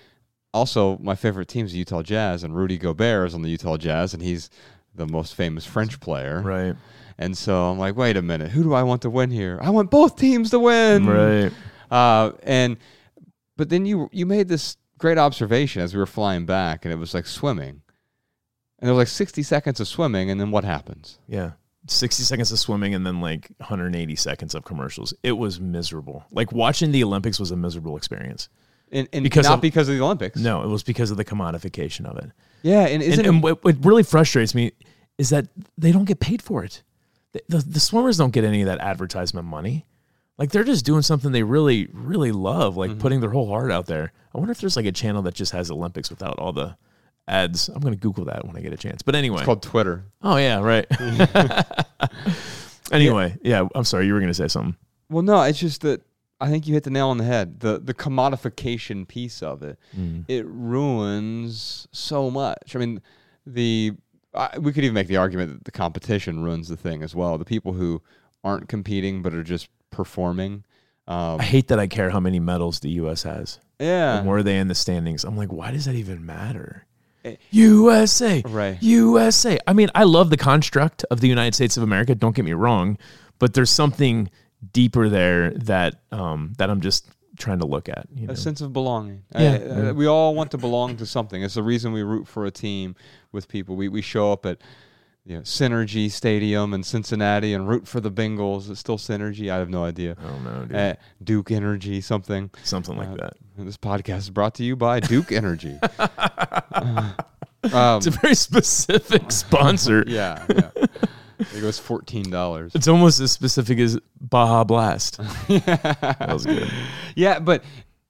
also, my favorite team is the Utah Jazz, and Rudy Gobert is on the Utah Jazz, and he's the most famous French player. Right. And so I'm like, wait a minute, who do I want to win here? I want both teams to win. Right. Uh, and but then you you made this great observation as we were flying back, and it was like swimming, and there was like 60 seconds of swimming, and then what happens? Yeah. 60 seconds of swimming and then like 180 seconds of commercials. It was miserable. Like watching the Olympics was a miserable experience. And, and Because not of- because of the Olympics. No, it was because of the commodification of it. Yeah, and And, isn't and it, what, what really frustrates me is that they don't get paid for it. The, the, the swimmers don't get any of that advertisement money. Like they're just doing something they really, really love, like Mm-hmm. putting their whole heart out there. I wonder if there's like a channel that just has Olympics without all the ads. I'm going to Google that when I get a chance. But anyway. it's called Twitter? Oh yeah, right. anyway, yeah. I'm sorry, you were gonna say something. Well, no, it's just that I think you hit the nail on the head. The the commodification piece of it, it ruins so much. I mean, the I, we could even make the argument that the competition ruins the thing as well. The people who aren't competing but are just performing. Um, I hate that I care how many medals the U.S. has yeah, and where are they in the standings. I'm like, why does that even matter? Eh. USA, Right. USA. I mean, I love the construct of the United States of America. Don't get me wrong, but there's something deeper there that um, that I'm just trying to look at. You know? a sense of belonging. Yeah, I- yeah. uh, we all want to belong to something. It's the reason we root for a team with people. We we show up at you know, Synergy Stadium in Cincinnati and root for the Bengals. It's still Synergy. I have no idea. I don't know, dude. Uh, Duke Energy, something. something like uh, that. This podcast is brought to you by Duke Energy. um, It's a very specific sponsor. yeah, yeah. It was fourteen dollars. It's almost as specific as Baja Blast. that was good. Yeah, but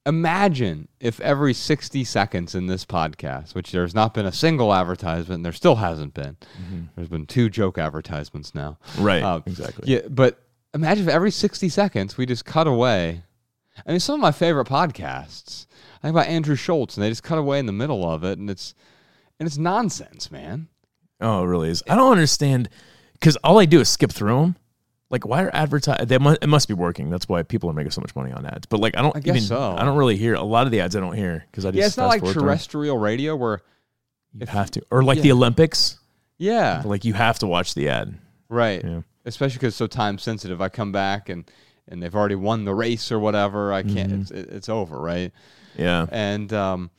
imagine if every 60 seconds in this podcast, which there's not been a single advertisement, there still hasn't been. There's been two joke advertisements now. Right. Um, exactly. Yeah, but imagine if every 60 seconds we just cut away. I mean, some of my favorite podcasts. I think about Andrew Schulz, and they just cut away in the middle of it, and it's and it's nonsense, man. Oh, it really is. I don't understand because all I do is skip through them. Like, why are advertise? They must, it must be working. That's why people are making so much money on ads. But like, I don't I guess even. so. I don't really hear a lot of the ads. I don't hear because I just Yeah, it's not like fast-forward through 'em. terrestrial radio where, You have to, or like the Olympics. yeah, Like you have to watch the ad. right. Yeah. Especially because it's so time sensitive. I come back and and they've already won the race or whatever. I can't. Mm-hmm. It's it's over, right? Yeah. and um,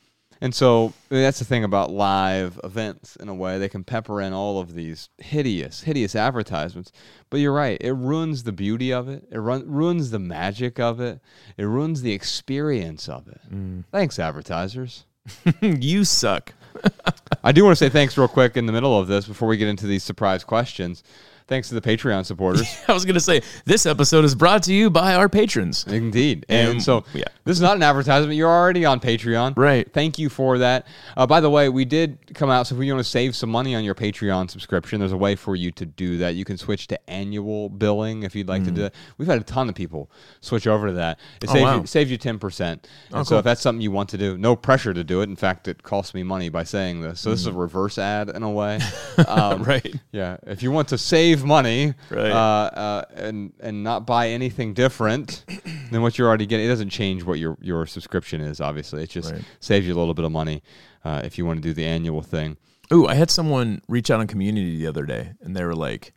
and so that's the thing about live events. In a way, they can pepper in all of these hideous, hideous advertisements. But you're right; it ruins the beauty of it. It run, ruins the magic of it. It ruins the experience of it. Mm. Thanks, advertisers. you suck. I do want to say thanks real quick in the middle of this before we get into these surprise questions. Thanks to the Patreon supporters. I was gonna say this episode is brought to you by our patrons. Indeed. And And- so yeah. this is not an advertisement. You're already on Patreon. Right. Thank you for that. Uh, by the way, we did come out. So if you want to save some money on your Patreon subscription, there's a way for you to do that. You can switch to annual billing if you'd like to do it. We've had a ton of people switch over to that. It Mm. Oh, saves, wow. you, saves you 10%. And so if that's something you want to do, no pressure to do it. In fact, it costs me money by saying this. So this is a reverse ad in a way. Um, Right. yeah, if you want to save money Right. uh, uh, and and not buy anything different than what you're already getting, it doesn't change what your your subscription is. Obviously, it just Right. saves you a little bit of money uh, if you want to do the annual thing. Ooh, I had someone reach out on community the other day, and they were like,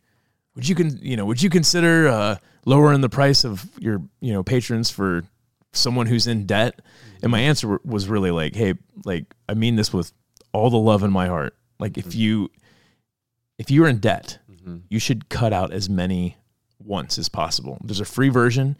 "Would you con- you know would you consider uh, lowering the price of your you know patrons for someone who's in debt?" And my answer was really like, "Hey, like I mean this with all the love in my heart. Like if you if you're in debt, you should cut out as many once as possible. There's a free version.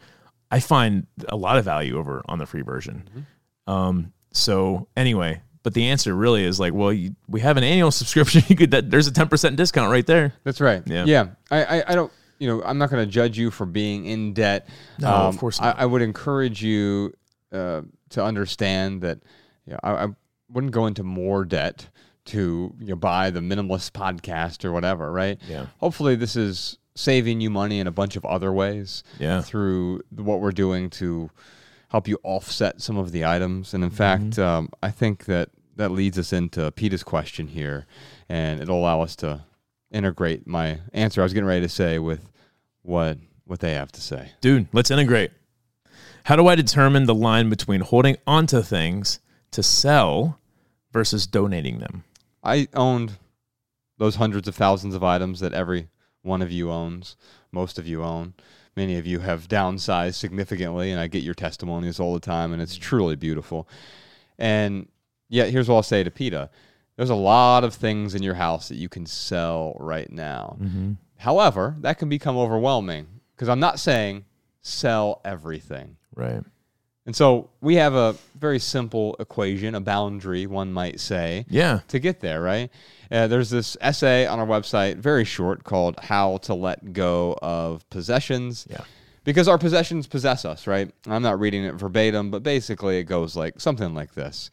I find a lot of value over on the free version. Um, so anyway, but the answer really is like, well, you, we have an annual subscription. You could that there's a ten percent discount right there. That's right. Yeah. yeah. I, I, I don't. You know, I'm not going to judge you for being in debt. Um, No, of course not. I, I would encourage you uh, to understand that. You know, I, I wouldn't go into more debt to you know, buy the minimalist podcast or whatever. Right. Yeah. Hopefully, this is saving you money in a bunch of other ways. Yeah. Through what we're doing to help you offset some of the items, and in fact, um, I think that that leads us into Peter's question here, and it'll allow us to integrate my answer I was getting ready to say with what what they have to say. Dude, let's integrate. How do I determine the line between holding onto things to sell versus donating them? I owned those hundreds of thousands of items that every one of you owns, most of you own. Many of you have downsized significantly, and I get your testimonies all the time, and it's mm-hmm. truly beautiful. And yet, here's what I'll say to Peter there's a lot of things in your house that you can sell right now. Mm-hmm. However, that can become overwhelming because I'm not saying sell everything. Right. And so we have a very simple equation, a boundary, one might say, Yeah. to get there, right? Uh, there's this essay on our website, very short, called How to Let Go of Possessions. Yeah. Because our possessions possess us, right? I'm not reading it verbatim, but basically it goes like something like this.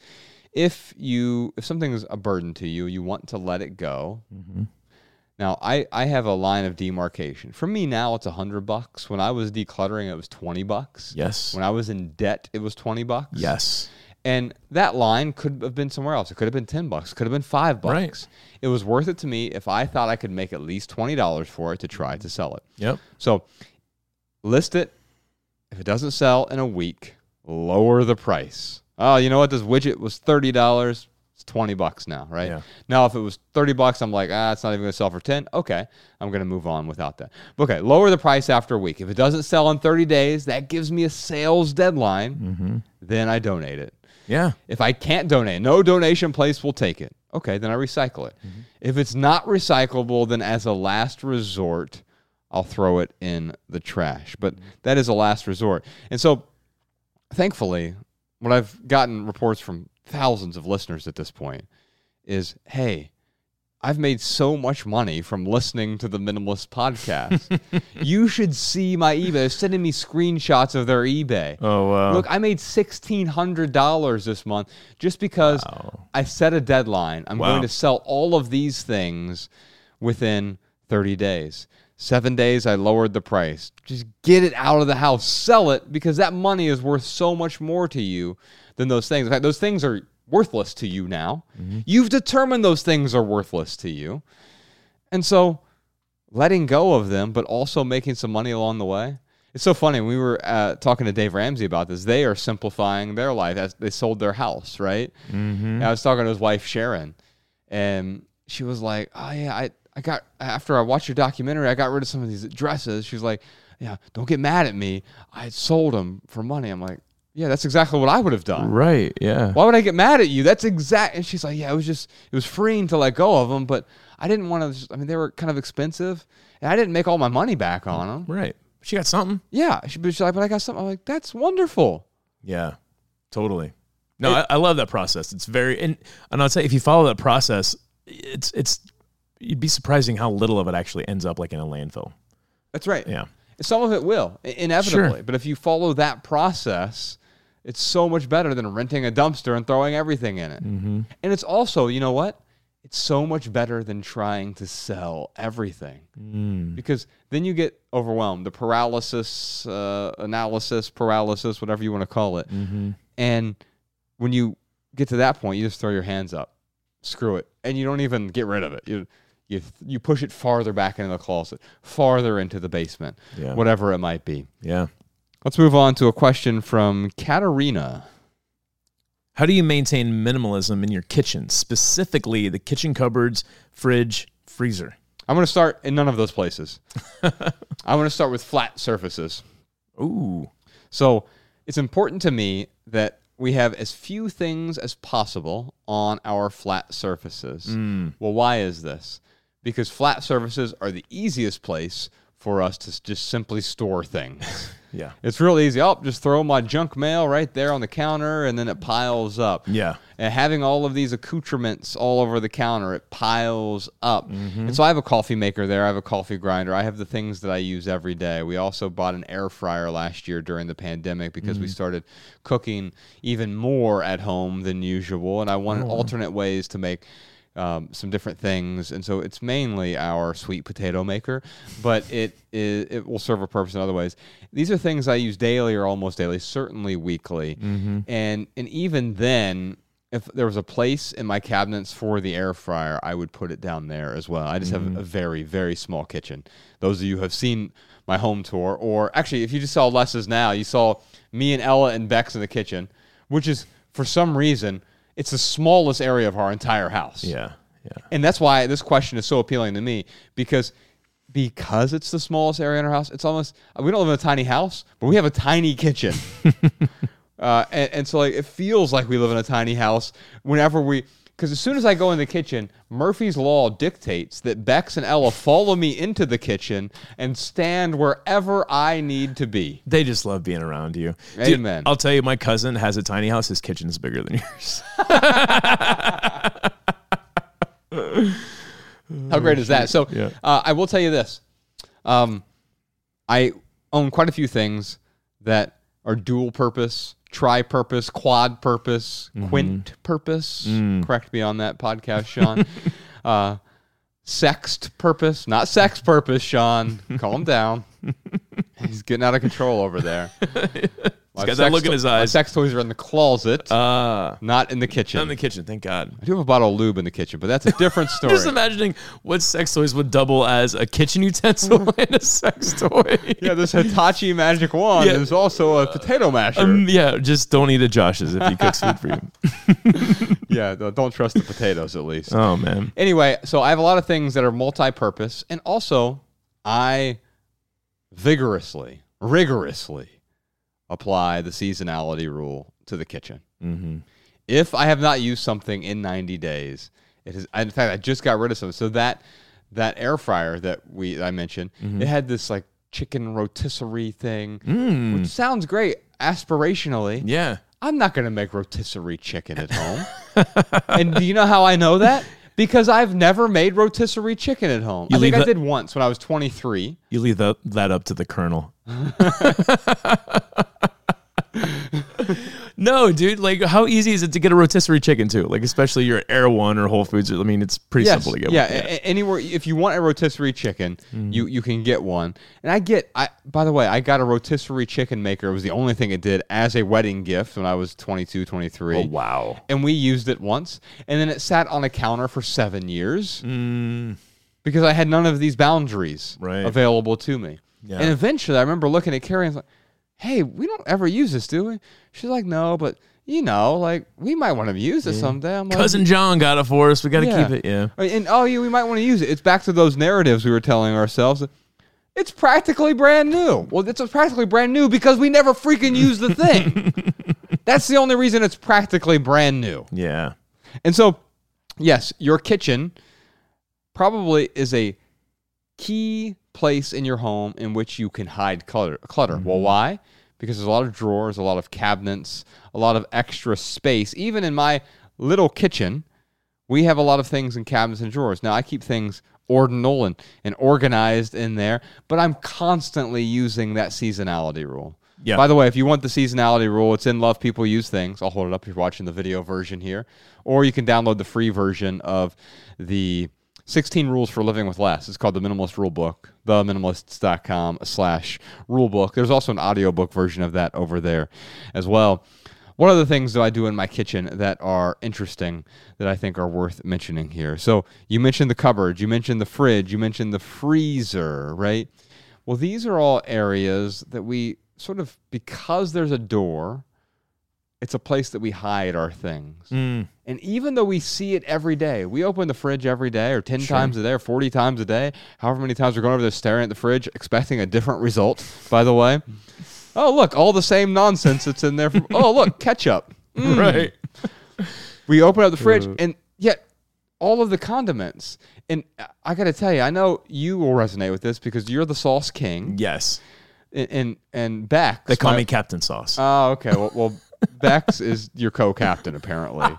If you if something is a burden to you, you want to let it go. Now, I, I have a line of demarcation. For me now, it's a hundred bucks. When I was decluttering, it was twenty bucks. Yes. When I was in debt, it was twenty bucks. Yes. And that line could have been somewhere else. It could have been 10 bucks, could have been 5 bucks. Right. It was worth it to me if I thought I could make at least $20 for it to try to sell it. Yep. So list it. If it doesn't sell in a week, lower the price. Oh, you know what? This widget was $30. It's 20 bucks now, right? Yeah. Now, if it was 30 bucks, I'm like, ah, it's not even going to sell for 10. Okay. I'm going to move on without that. Okay. Lower the price after a week. If it doesn't sell in 30 days, that gives me a sales deadline. Mm-hmm. Then I donate it. Yeah. If I can't donate, no donation place will take it. Okay, then I recycle it. Mm-hmm. If it's not recyclable, then as a last resort, I'll throw it in the trash. But mm-hmm. that is a last resort. And so, thankfully, what I've gotten reports from thousands of listeners at this point is hey, I've made so much money from listening to the Minimalist podcast. you should see my eBay. They're sending me screenshots of their eBay. Oh wow. Look, I made sixteen hundred dollars this month just because I set a deadline. I'm Wow. going to sell all of these things within thirty days. Seven days, I lowered the price. Just get it out of the house, sell it because that money is worth so much more to you than those things. In fact, those things are worthless to you now. You've determined those things are worthless to you, and so letting go of them, but also making some money along the way. It's so funny. We were uh, talking to Dave Ramsey about this. They are simplifying their life as they sold their house, right? Mm-hmm. I was talking to his wife Sharon, and she was like, "Oh yeah, I I got after I watched your documentary, I got rid of some of these dresses." She's like, "Yeah, don't get mad at me. I sold them for money." I'm like, "Yeah, that's exactly what I would have done." right. Yeah. Why would I get mad at you? That's exact. And she's like, yeah, it was just, it was freeing to let go of them, but I didn't want to. I mean, they were kind of expensive, and I didn't make all my money back on them. Right. She got something. Yeah, she, but she's like, but I got something. I'm like, that's wonderful. Yeah, totally. No, I, I love that process. It's very and and I'll say if you follow that process, it's it's you'd be surprising how little of it actually ends up like in a landfill. That's right. Yeah. Some of it will inevitably, Sure. but if you follow that process, it's so much better than renting a dumpster and throwing everything in it. Mm-hmm. And it's also, you know what? It's so much better than trying to sell everything because then you get overwhelmed. The paralysis, uh, analysis, paralysis, whatever you want to call it. And when you get to that point, you just throw your hands up, screw it, and you don't even get rid of it. You you you push it farther back into the closet, farther into the basement, Yeah. whatever it might be. Yeah. Let's move on to a question from Katarina. How do you maintain minimalism in your kitchen, specifically the kitchen cupboards, fridge, freezer? I'm going to start in none of those places. I'm going to start with flat surfaces. Ooh. So it's important to me that we have as few things as possible on our flat surfaces. Mm. Well, why is this? Because flat surfaces are the easiest place for us to just simply store things. Yeah. it's real easy. Oh, just throw my junk mail right there on the counter and then it piles up. Yeah. And having all of these accoutrements all over the counter, it piles up. Mm-hmm. And so I have a coffee maker there. I have a coffee grinder. I have the things that I use every day. We also bought an air fryer last year during the pandemic because Mm. we started cooking even more at home than usual. And I Oh, wanted alternate ways to make um, some different things, and so it's mainly our sweet potato maker, but it is, it will serve a purpose in other ways. These are things I use daily or almost daily, certainly weekly, and and even then, if there was a place in my cabinets for the air fryer, I would put it down there as well. I just have a very very small kitchen. Those of you who have seen my home tour, or actually, if you just saw Less Is Now, you saw me and Ella and Bex in the kitchen, which is for some reason. It's the smallest area of our entire house. Yeah. Yeah. And that's why this question is so appealing to me because because it's the smallest area in our house, it's almost we don't live in a tiny house, but we have a tiny kitchen. uh, and, and so like it feels like we live in a tiny house whenever we because as soon as I go in the kitchen, Murphy's Law dictates that Bex and Ella follow me into the kitchen and stand wherever I need to be. They just love being around you. Dude, Amen. I'll tell you, my cousin has a tiny house. His kitchen is bigger than yours. How great is that? So Yeah. uh, I will tell you this. Um, I own quite a few things that are dual purpose, tri purpose, quad purpose, quint purpose. Correct me on that podcast, Shawn. uh, sext purpose, not sex purpose, Shawn. Calm down. He's getting out of control over there. He's got that look in his eyes. sex toys are in the closet, Uh, not in the kitchen. not in the kitchen, thank God. I do have a bottle of lube in the kitchen, but that's a different story. Just imagining what sex toys would double as a kitchen utensil and a sex toy. Yeah, this Hitachi magic wand Yeah. is also a potato masher. Um, yeah, just don't eat at Josh's if he cooks food for you. yeah, don't trust the potatoes at least. Oh man. Anyway, so I have a lot of things that are multi-purpose, and also I vigorously, rigorously apply the seasonality rule to the kitchen. Mm-hmm. If I have not used something in 90 days, it is. In fact, I just got rid of some. So that that air fryer that we I mentioned, it had this like chicken rotisserie thing, which sounds great aspirationally. Yeah. I'm not going to make rotisserie chicken at home. and do you know how I know that? Because I've never made rotisserie chicken at home. You I think leave I did once when I was 23. You leave that, that up to the colonel. no, dude. Like, how easy is it to get a rotisserie chicken too? Like, especially your Erewhon or Whole Foods. I mean, it's pretty Yes, simple to get. yeah, one. a- anywhere if you want a rotisserie chicken, Mm-hmm. you you can get one. And I get I by the way, I got a rotisserie chicken maker. It was the only thing it did as a wedding gift when I was 22, 23. Oh wow. And we used it once, and then it sat on a counter for 7 years. Mm, because I had none of these boundaries Right. available to me. Yeah. And eventually I remember looking at Carrie and like, hey, we don't ever use this, do we? She's like, no, but you know, like we might want to use it someday. I'm like, Cousin John got it for us. We got to Yeah. keep it. Yeah. and oh, yeah, we might want to use it. It's back to those narratives we were telling ourselves. It's practically brand new. Well, it's practically brand new because we never freaking use the thing. That's the only reason it's practically brand new. Yeah. And so, yes, your kitchen probably is a key place in your home in which you can hide clutter. clutter. Well, mm-hmm. why? Because there's a lot of drawers, a lot of cabinets, a lot of extra space. Even in my little kitchen, we have a lot of things in cabinets and drawers. Now, I keep things ordinal and, and organized in there, but I'm constantly using that seasonality rule. Yeah. By the way, if you want the seasonality rule, it's in Love People Use Things. I'll hold it up if you're watching the video version here. Or you can download the free version of the 16 Rules for Living with Less. It's called the Minimalist Rule Book, theminimalists.com slash rule book. There's also an audiobook version of that over there as well. What other things do I do in my kitchen that are interesting that I think are worth mentioning here? So you mentioned the cupboard, you mentioned the fridge, you mentioned the freezer, right? Well, these are all areas that we sort of because there's a door, it's a place that we hide our things. Mm. And even though we see it every day, we open the fridge every day or 10 times a day or 40 times a day, however many times we're going over there staring at the fridge, expecting a different result, by the way. Oh, look, all the same nonsense that's in there. From, oh, look, ketchup. Mm. Right. We open up the fridge, and yet all of the condiments. And I got to tell you, I know you will resonate with this because you're the sauce king. Yes. And and, and Bex. They call my- me Captain Sauce. Oh, okay. Well, well Bex is your co-captain apparently,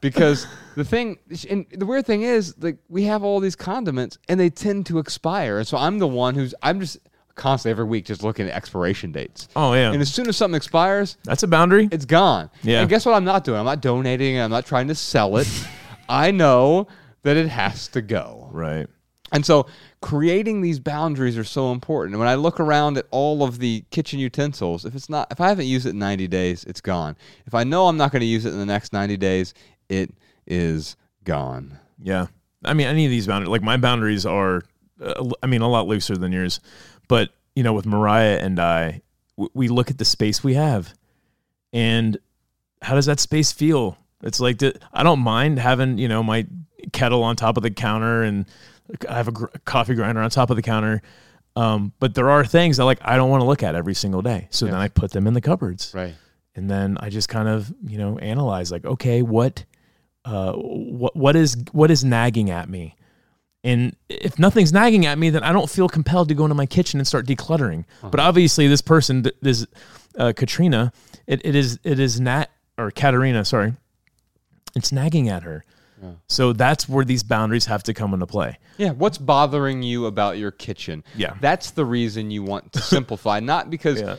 because the thing and the weird thing is like we have all these condiments and they tend to expire, and so I'm the one who's I'm just constantly every week just looking at expiration dates. oh yeah. And as soon as something expires, That's a boundary. it's gone. Yeah. And guess what? I'm not doing. I'm not donating. I'm not trying to sell it. I know that it has to go. right. And so creating these boundaries are so important. And when I look around at all of the kitchen utensils, if it's not if I haven't used it in 90 days, it's gone. If I know I'm not going to use it in the next 90 days, it is gone. Yeah. I mean, any of these boundaries, like my boundaries are, uh, I mean, a lot looser than yours. But, you know, with Mariah and I, we look at the space we have and how does that space feel? It's like, I don't mind having, you know, my kettle on top of the counter and I have a, gr- coffee grinder on top of the counter. Um, but there are things that like I don't want to look at every single day. So then I put them in the cupboards Right. and then I just kind of you know analyze like okay what uh what what is what is nagging at me and if nothing's nagging at me then I don't feel compelled to go into my kitchen and start decluttering but obviously this person this uh, Katrina it, it is it is nat or Katerina sorry it's nagging at her so that's where these boundaries have to come into play Yeah, what's bothering you about your kitchen? Yeah. That's the reason you want to simplify, not because Yeah.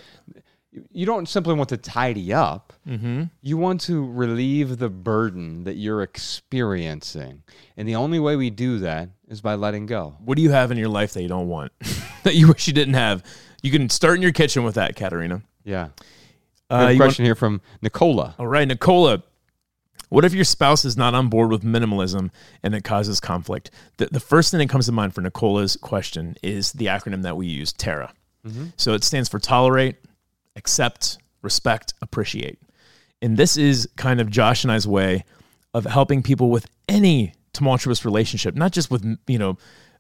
you don't simply want to tidy up. mm-hmm. You want to relieve the burden that you're experiencing. And the only way we do that is by letting go. what do you have in your life that you don't want that you wish you didn't have you can start in your kitchen with that Katerina Yeah. uh, We have a you want- question here from Nicola. All right, Nicola. What if your spouse is not on board with minimalism and it causes conflict? The, the first thing that comes to mind for Nicola's question is the acronym that we use, TARA. Mm-hmm. So it stands for tolerate, accept, respect, appreciate. And this is kind of Josh and I's way of helping people with any tumultuous relationship, not just with, you know,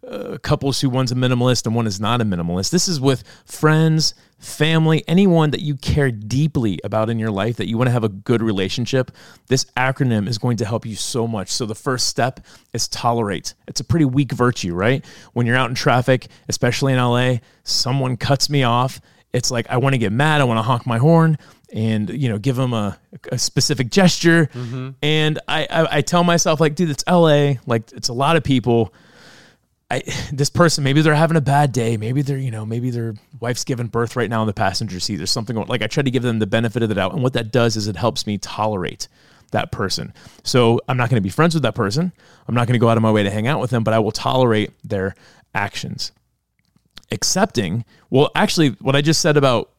uh, couples who one's a minimalist and one is not a minimalist. This is with friends, family, anyone that you care deeply about in your life that you want to have a good relationship. This acronym is going to help you so much. So the first step is tolerate. It's a pretty weak virtue, right? When you're out in traffic, especially in LA, someone cuts me off it's like I want to get mad, I want to honk my horn and you know give them a, a specific gesture and I, I i tell myself like dude it's la like it's a lot of people I, this person maybe they're having a bad day. Maybe they're you know maybe their wife's giving birth right now in the passenger seat. There's something like i try to give them the benefit of the doubt and what that does is it helps me tolerate that person. So i'm not going to be friends with that person. I'm not going to go out of my way to hang out with them but i will tolerate their actions. Accepting well actually what i just said about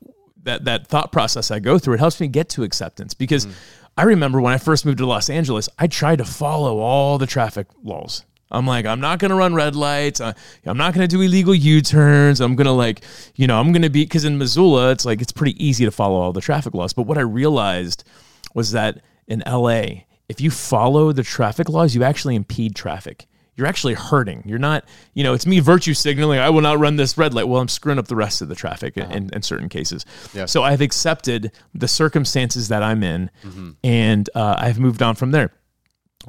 that that thought process i go through it helps me get to acceptance because hmm. i remember when i first moved to los angeles i tried to follow all the traffic laws i'm like i'm not to run red lights I- i'm not to do illegal u-turns i'm to like you know i'm to be because in missoula it's like it's pretty easy to follow all the traffic laws but what i realized was that in la if you follow the traffic laws you actually impede traffic you're actually hurting. You're not, you know, it's me virtue signaling, I will not run this red light. Well, I'm screwing up the rest of the traffic in, in, in certain cases. Yes. So I've accepted the circumstances that I'm in and uh, I've moved on from there.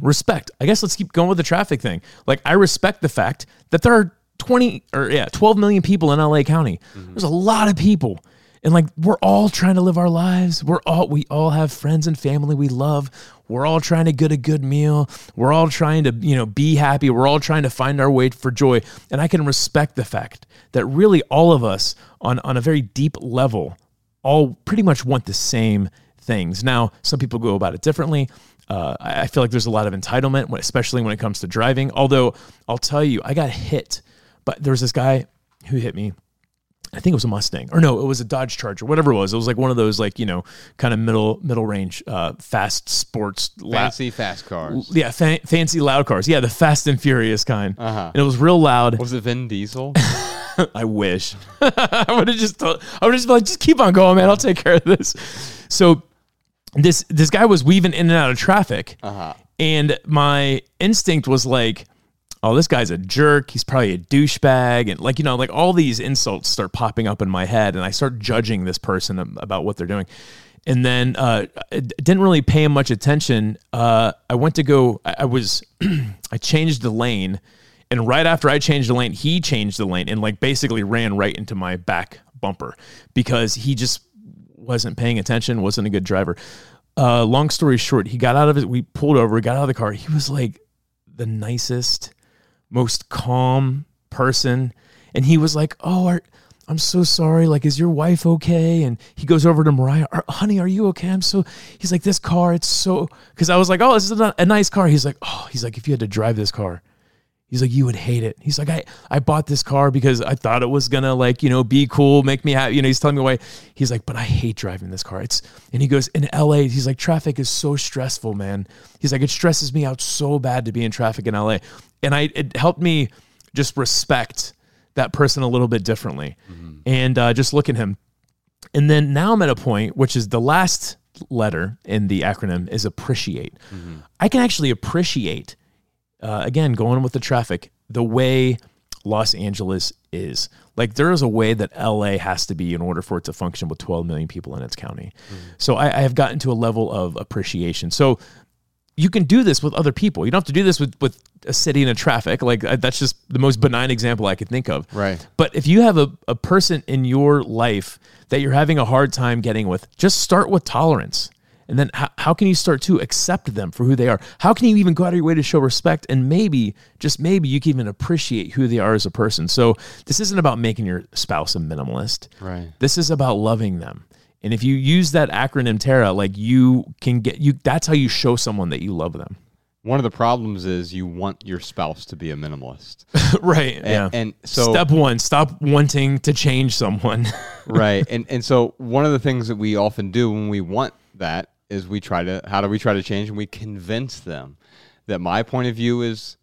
Respect. I guess let's keep going with the traffic thing. Like, I respect the fact that there are 20 or yeah, 12 million people in LA County. Mm-hmm. There's a lot of people. And like we're all trying to live our lives. We're all we all have friends and family we love. We're all trying to get a good meal. We're all trying to, you know, be happy. We're all trying to find our way for joy. And I can respect the fact that really all of us on on a very deep level all pretty much want the same things. Now, some people go about it differently. Uh, I feel like there's a lot of entitlement, especially when it comes to driving. Although I'll tell you, I got hit, but there was this guy who hit me. I think it was a Mustang, or no, it was a Dodge Charger, whatever it was. It was like one of those, like you know, kind of middle middle range, uh, fast sports, la- Fancy fast cars. yeah, fa- fancy loud cars. Yeah, the Fast and Furious kind. Uh-huh. And it was real loud. Was it Vin Diesel? I wish. I would have just told, I would have just been like, just keep on going, man. I'll take care of this. So this this guy was weaving in and out of traffic. Uh-huh. And my instinct was like, oh, this guy's a jerk. He's probably a douchebag. And like, you know, like all these insults start popping up in my head and I start judging this person about what they're doing. And then uh, I didn't really pay him much attention. Uh, I went to go, I, I was, I changed the lane. And right after I changed the lane, he changed the lane and like basically ran right into my back bumper because he just wasn't paying attention, wasn't a good driver. Uh, long story short, he got out of it. We pulled over, got out of the car. He was like the nicest, most calm person. And he was like, Oh, I'm so sorry. Like, is your wife okay? And he goes over to Mariah, "Are- honey, are you okay? I'm so, he's like, this car, it's so, cause I was like, Oh, this is a nice car. He's like, Oh, he's like, if you had to drive this car, He's like, you would hate it. He's like, I, I bought this car because I thought it was gonna like, you know, be cool, make me happy. You know, he's telling me why. He's like, but I hate driving this car. It's and he goes, in LA, he's like, traffic is so stressful, man. He's like, it stresses me out so bad to be in traffic in LA. And I it helped me just respect that person a little bit differently. And uh, just look at him. And then now I'm at a point, which is the last letter in the acronym is appreciate. I can actually appreciate uh, again, going with the traffic, the way Los Angeles is. Like there is a way that LA has to be in order for it to function with 12 million people in its county. So I, I have gotten to a level of appreciation. So you can do this with other people. You don't have to do this with, with a city and a traffic. Like I- that's just the most benign example I could think of. Right. But if you have a, a person in your life that you're having a hard time getting with, just start with tolerance. And then how, how can you start to accept them for who they are? How can you even go out of your way to show respect? And maybe, just maybe, you can even appreciate who they are as a person. So this isn't about making your spouse a minimalist. Right. This is about loving them. And if you use that acronym Tara, like you can get you that's how you show someone that you love them. One of the problems is you want your spouse to be a minimalist. right. And, yeah. and so Step one, stop wanting to change someone. right. And and so one of the things that we often do when we want that is we try to how do we try to change and we convince them that my point of view is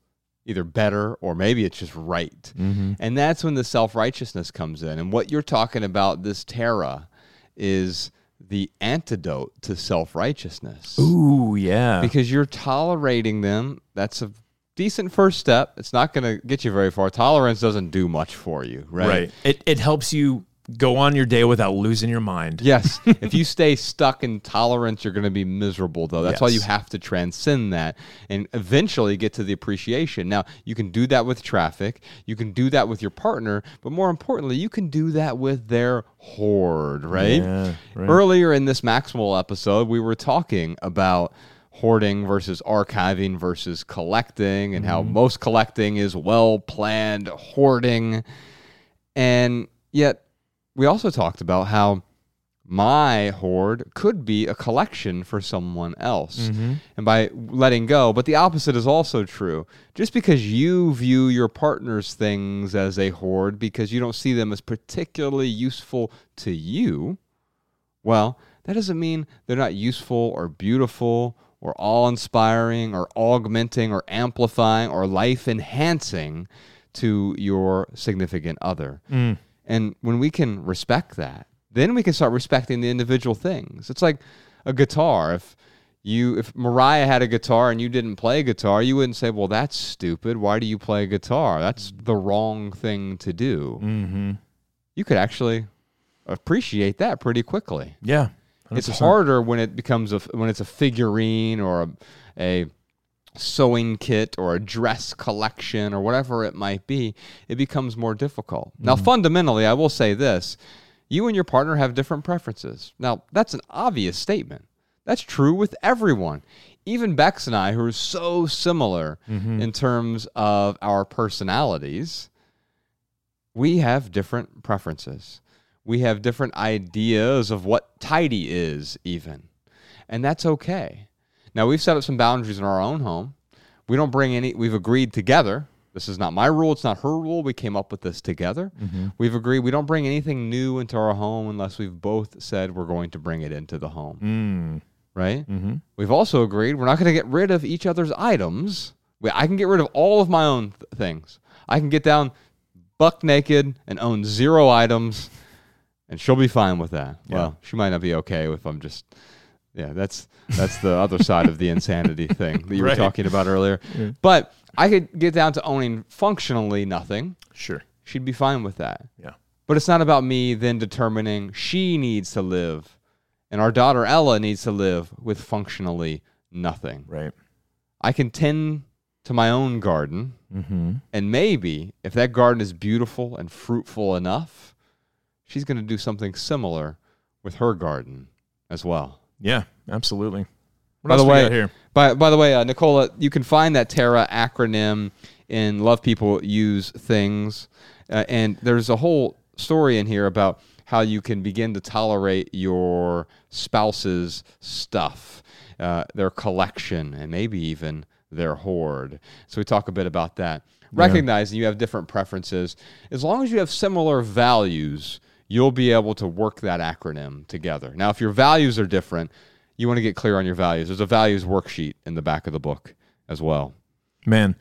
either better or maybe it's just right. Mm-hmm. And that's when the self-righteousness comes in. And what you're talking about this TARA is the antidote to self-righteousness. Ooh, yeah. because you're tolerating them. That's a decent first step. It's not going to get you very far. Tolerance doesn't do much for you, right? Right. It it helps you go on your day without losing your mind. Yes. if you stay stuck in tolerance, you're going to be miserable, though. That's why you have to transcend that and eventually get to the appreciation. Now, you can do that with traffic, you can do that with your partner, but more importantly, you can do that with their hoard, right? Yeah, right. Earlier in this Maxwell episode, we were talking about hoarding versus archiving versus collecting and Mm-hmm. how most collecting is well planned hoarding. And yet, we also talked about how my hoard could be a collection for someone else. Mm-hmm. And by letting go, but the opposite is also true. Just because you view your partner's things as a hoard because you don't see them as particularly useful to you, well, that doesn't mean they're not useful or beautiful or awe inspiring or augmenting or amplifying or life enhancing to your significant other. Mm. And when we can respect that, then we can start respecting the individual things. It's like a guitar. If you if Mariah had a guitar and you didn't play guitar, you wouldn't say, "Well, that's stupid. Why do you play guitar? That's the wrong thing to do." Mm-hmm. You could actually appreciate that pretty quickly. Yeah. It's 100%. harder when it becomes a when it's a figurine or a, a sewing kit or a dress collection or whatever it might be. It becomes more difficult. Now, mm. fundamentally, I will say this: you and your partner have different preferences. Now, that's an obvious statement. That's true with everyone. Even Bex and I, who are so similar mm-hmm. in terms of our personalities, we have different preferences. We have different ideas of what tidy is, even. And that's okay. Now, we've set up some boundaries in our own home. We don't bring any, we've agreed together. This is not my rule. It's not her rule. We came up with this together. We've agreed we don't bring anything new into our home unless we've both said we're going to bring it into the home. Mm. Right? Mm-hmm. We've also agreed we're not going to get rid of each other's items. We, I can get rid of all of my own th- things. I can get down buck naked and own zero items, and she'll be fine with that. Well, she might not be okay if I'm just. Yeah, that's that's the other side of the insanity thing that you were talking about earlier. But I could get down to owning functionally nothing. Sure. She'd be fine with that. Yeah. But it's not about me then determining she needs to live and our daughter Ella needs to live with functionally nothing. Right. I can tend to my own garden, Mm-hmm. and maybe if that garden is beautiful and fruitful enough, she's going to do something similar with her garden as well. Yeah. Absolutely. What By else the we way- here? By, by the way, uh, Nicola, you can find that TARA acronym in Love People Use Things. Uh, and there's a whole story in here about how you can begin to tolerate your spouse's stuff, uh, their collection, and maybe even their hoard. So we talk a bit about that. Recognizing you have different preferences. As long as you have similar values, you'll be able to work that acronym together. Now, if your values are different, you want to get clear on your values. There's a values worksheet in the back of the book as well. Man,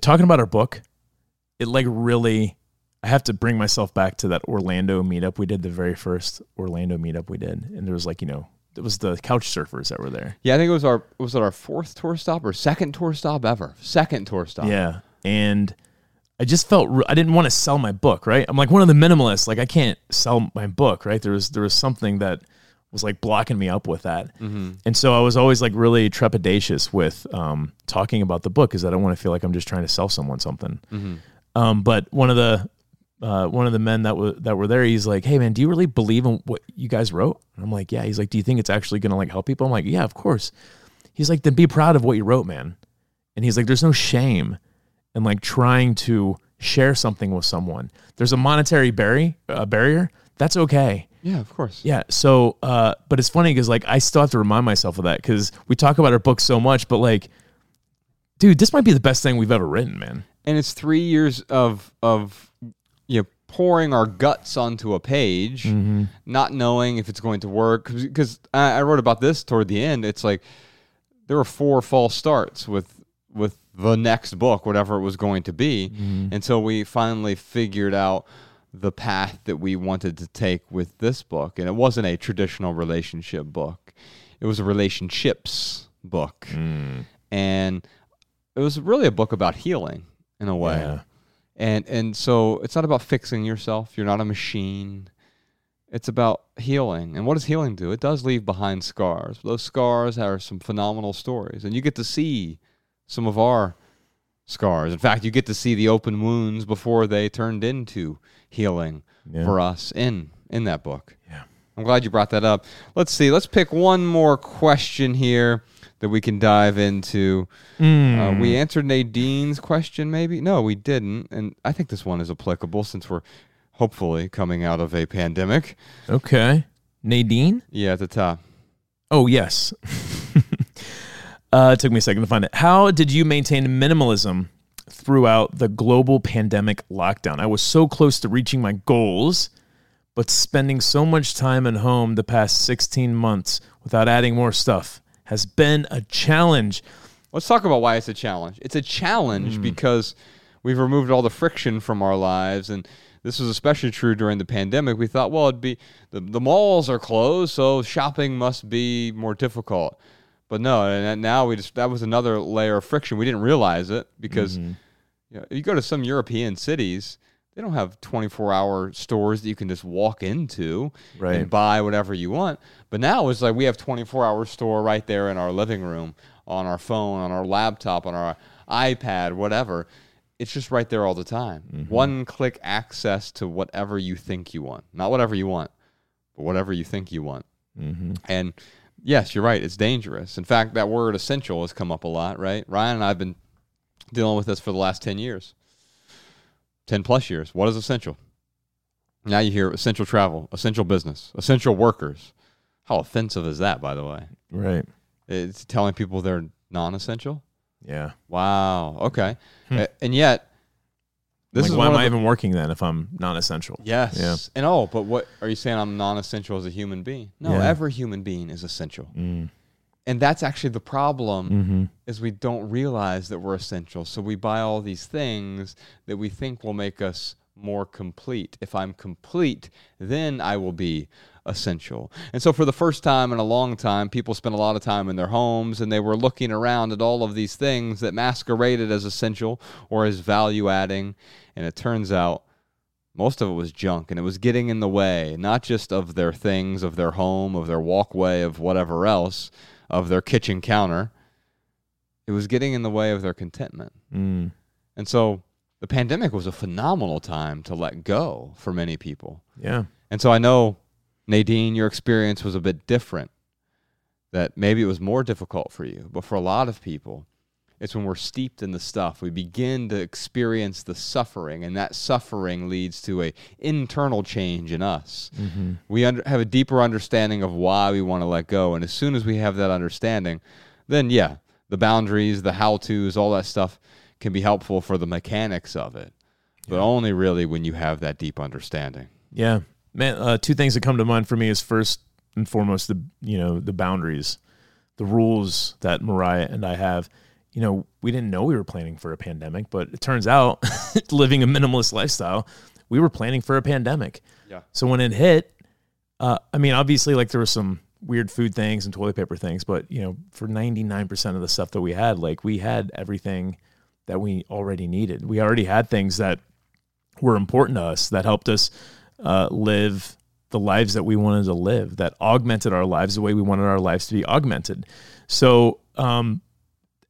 talking about our book, it like really. I have to bring myself back to that Orlando meetup we did, the very first Orlando meetup we did, and there was like you know, it was the couch surfers that were there. Yeah, I think it was our was it our fourth tour stop or second tour stop ever? Second tour stop. Yeah, and I just felt re- I didn't want to sell my book. Right, I'm like one of the minimalists. Like I can't sell my book. Right, there was there was something that was like blocking me up with that, and so I was always like really trepidatious with um, talking about the book because I don't want to feel like I'm just trying to sell someone something. Um, but one of the uh, one of the men that were that were there, he's like, "Hey man, do you really believe in what you guys wrote?" And I'm like, "Yeah." He's like, "Do you think it's actually gonna like help people?" I'm like, "Yeah, of course." He's like, "Then be proud of what you wrote, man." And he's like, "There's no shame in like trying to share something with someone. There's a monetary barrier, uh, barrier. That's okay." Yeah, of course. Yeah. So, uh, but it's funny because like I still have to remind myself of that because we talk about our book so much, but like, dude, this might be the best thing we've ever written, man. And it's three years of of you know pouring our guts onto a page, Mm-hmm. not knowing if it's going to work. Because I, I wrote about this toward the end. It's like there were four false starts with with the next book, whatever it was going to be, mm-hmm. until we finally figured out the path that we wanted to take with this book. And it wasn't a traditional relationship book; it was a relationships book, mm. and it was really a book about healing in a way. Yeah. And and so it's not about fixing yourself. You're not a machine. it's about healing. And what does healing do? It does leave behind scars. Those scars are some phenomenal stories. And you get to see some of our scars. In fact, you get to see the open wounds before they turned into healing Yeah. for us in in that book. Yeah. I'm glad you brought that up. Let's see. Let's pick one more question here that we can dive into. Uh, we answered Nadine's question, maybe? No, we didn't. And I think this one is applicable since we're hopefully coming out of a pandemic. Okay. Nadine? Yeah, at the top. Oh, yes. uh, it took me a second to find it. How did you maintain minimalism throughout the global pandemic lockdown? I was so close to reaching my goals, but spending so much time at home the past 16 months without adding more stuff has been a challenge. Let's talk about why it's a challenge. It's a challenge because we've removed all the friction from our lives and this was especially true during the pandemic. We thought, well, it'd be the, the malls are closed, so shopping must be more difficult. But no, and now we just that was another layer of friction. We didn't realize it because mm-hmm. you, know, you go to some European cities, they don't have 24 hour stores that you can just walk into Right. and buy whatever you want. But now it's like we have 24 hour store right there in our living room, on our phone, on our laptop, on our iPad, whatever. It's just right there all the time. Mm-hmm. One click access to whatever you think you want. Not whatever you want, but whatever you think you want. Mm-hmm. And yes, you're right. It's dangerous. In fact, that word essential has come up a lot, right? Ryan and I have been dealing with this for the last 10 years, 10 plus years. What is essential? Now you hear essential travel, essential business, essential workers. How offensive is that, by the way? Right. It's telling people they're non essential? Yeah. Wow. Okay. Hmm. A- And yet, this like, is why am I the- even working then if I'm non essential? Yes. Yeah. And oh, but what are you saying? I'm non-essential as a human being? No, Yeah. every human being is essential, Mm. and that's actually the problem. Mm-hmm. Is we don't realize that we're essential, so we buy all these things that we think will make us more complete. If I'm complete, then I will be essential. And so, for the first time in a long time, people spent a lot of time in their homes and they were looking around at all of these things that masqueraded as essential or as value adding. And it turns out most of it was junk and it was getting in the way, not just of their things, of their home, of their walkway, of whatever else, of their kitchen counter. It was getting in the way of their contentment. Mm. And so the pandemic was a phenomenal time to let go for many people. Yeah. And so I know, Nadine, your experience was a bit different, that maybe it was more difficult for you. But for a lot of people, it's when we're steeped in the stuff, we begin to experience the suffering, and that suffering leads to a internal change in us. Mm-hmm. We under, have a deeper understanding of why we want to let go. And as soon as we have that understanding, then yeah, the boundaries, the how to's, all that stuff can be helpful for the mechanics of it. But only really when you have that deep understanding. Yeah, man. Uh, two things that come to mind for me is first and foremost the you know the boundaries, the rules that Mariah and I have. You know, we didn't know we were planning for a pandemic, but it turns out living a minimalist lifestyle, we were planning for a pandemic. Yeah. So when it hit, uh, I mean, obviously, like there were some weird food things and toilet paper things, but you know, for ninety nine percent of the stuff that we had, like we had everything that we already needed. We already had things that were important to us that helped us uh, live the lives that we wanted to live that augmented our lives the way we wanted our lives to be augmented. So um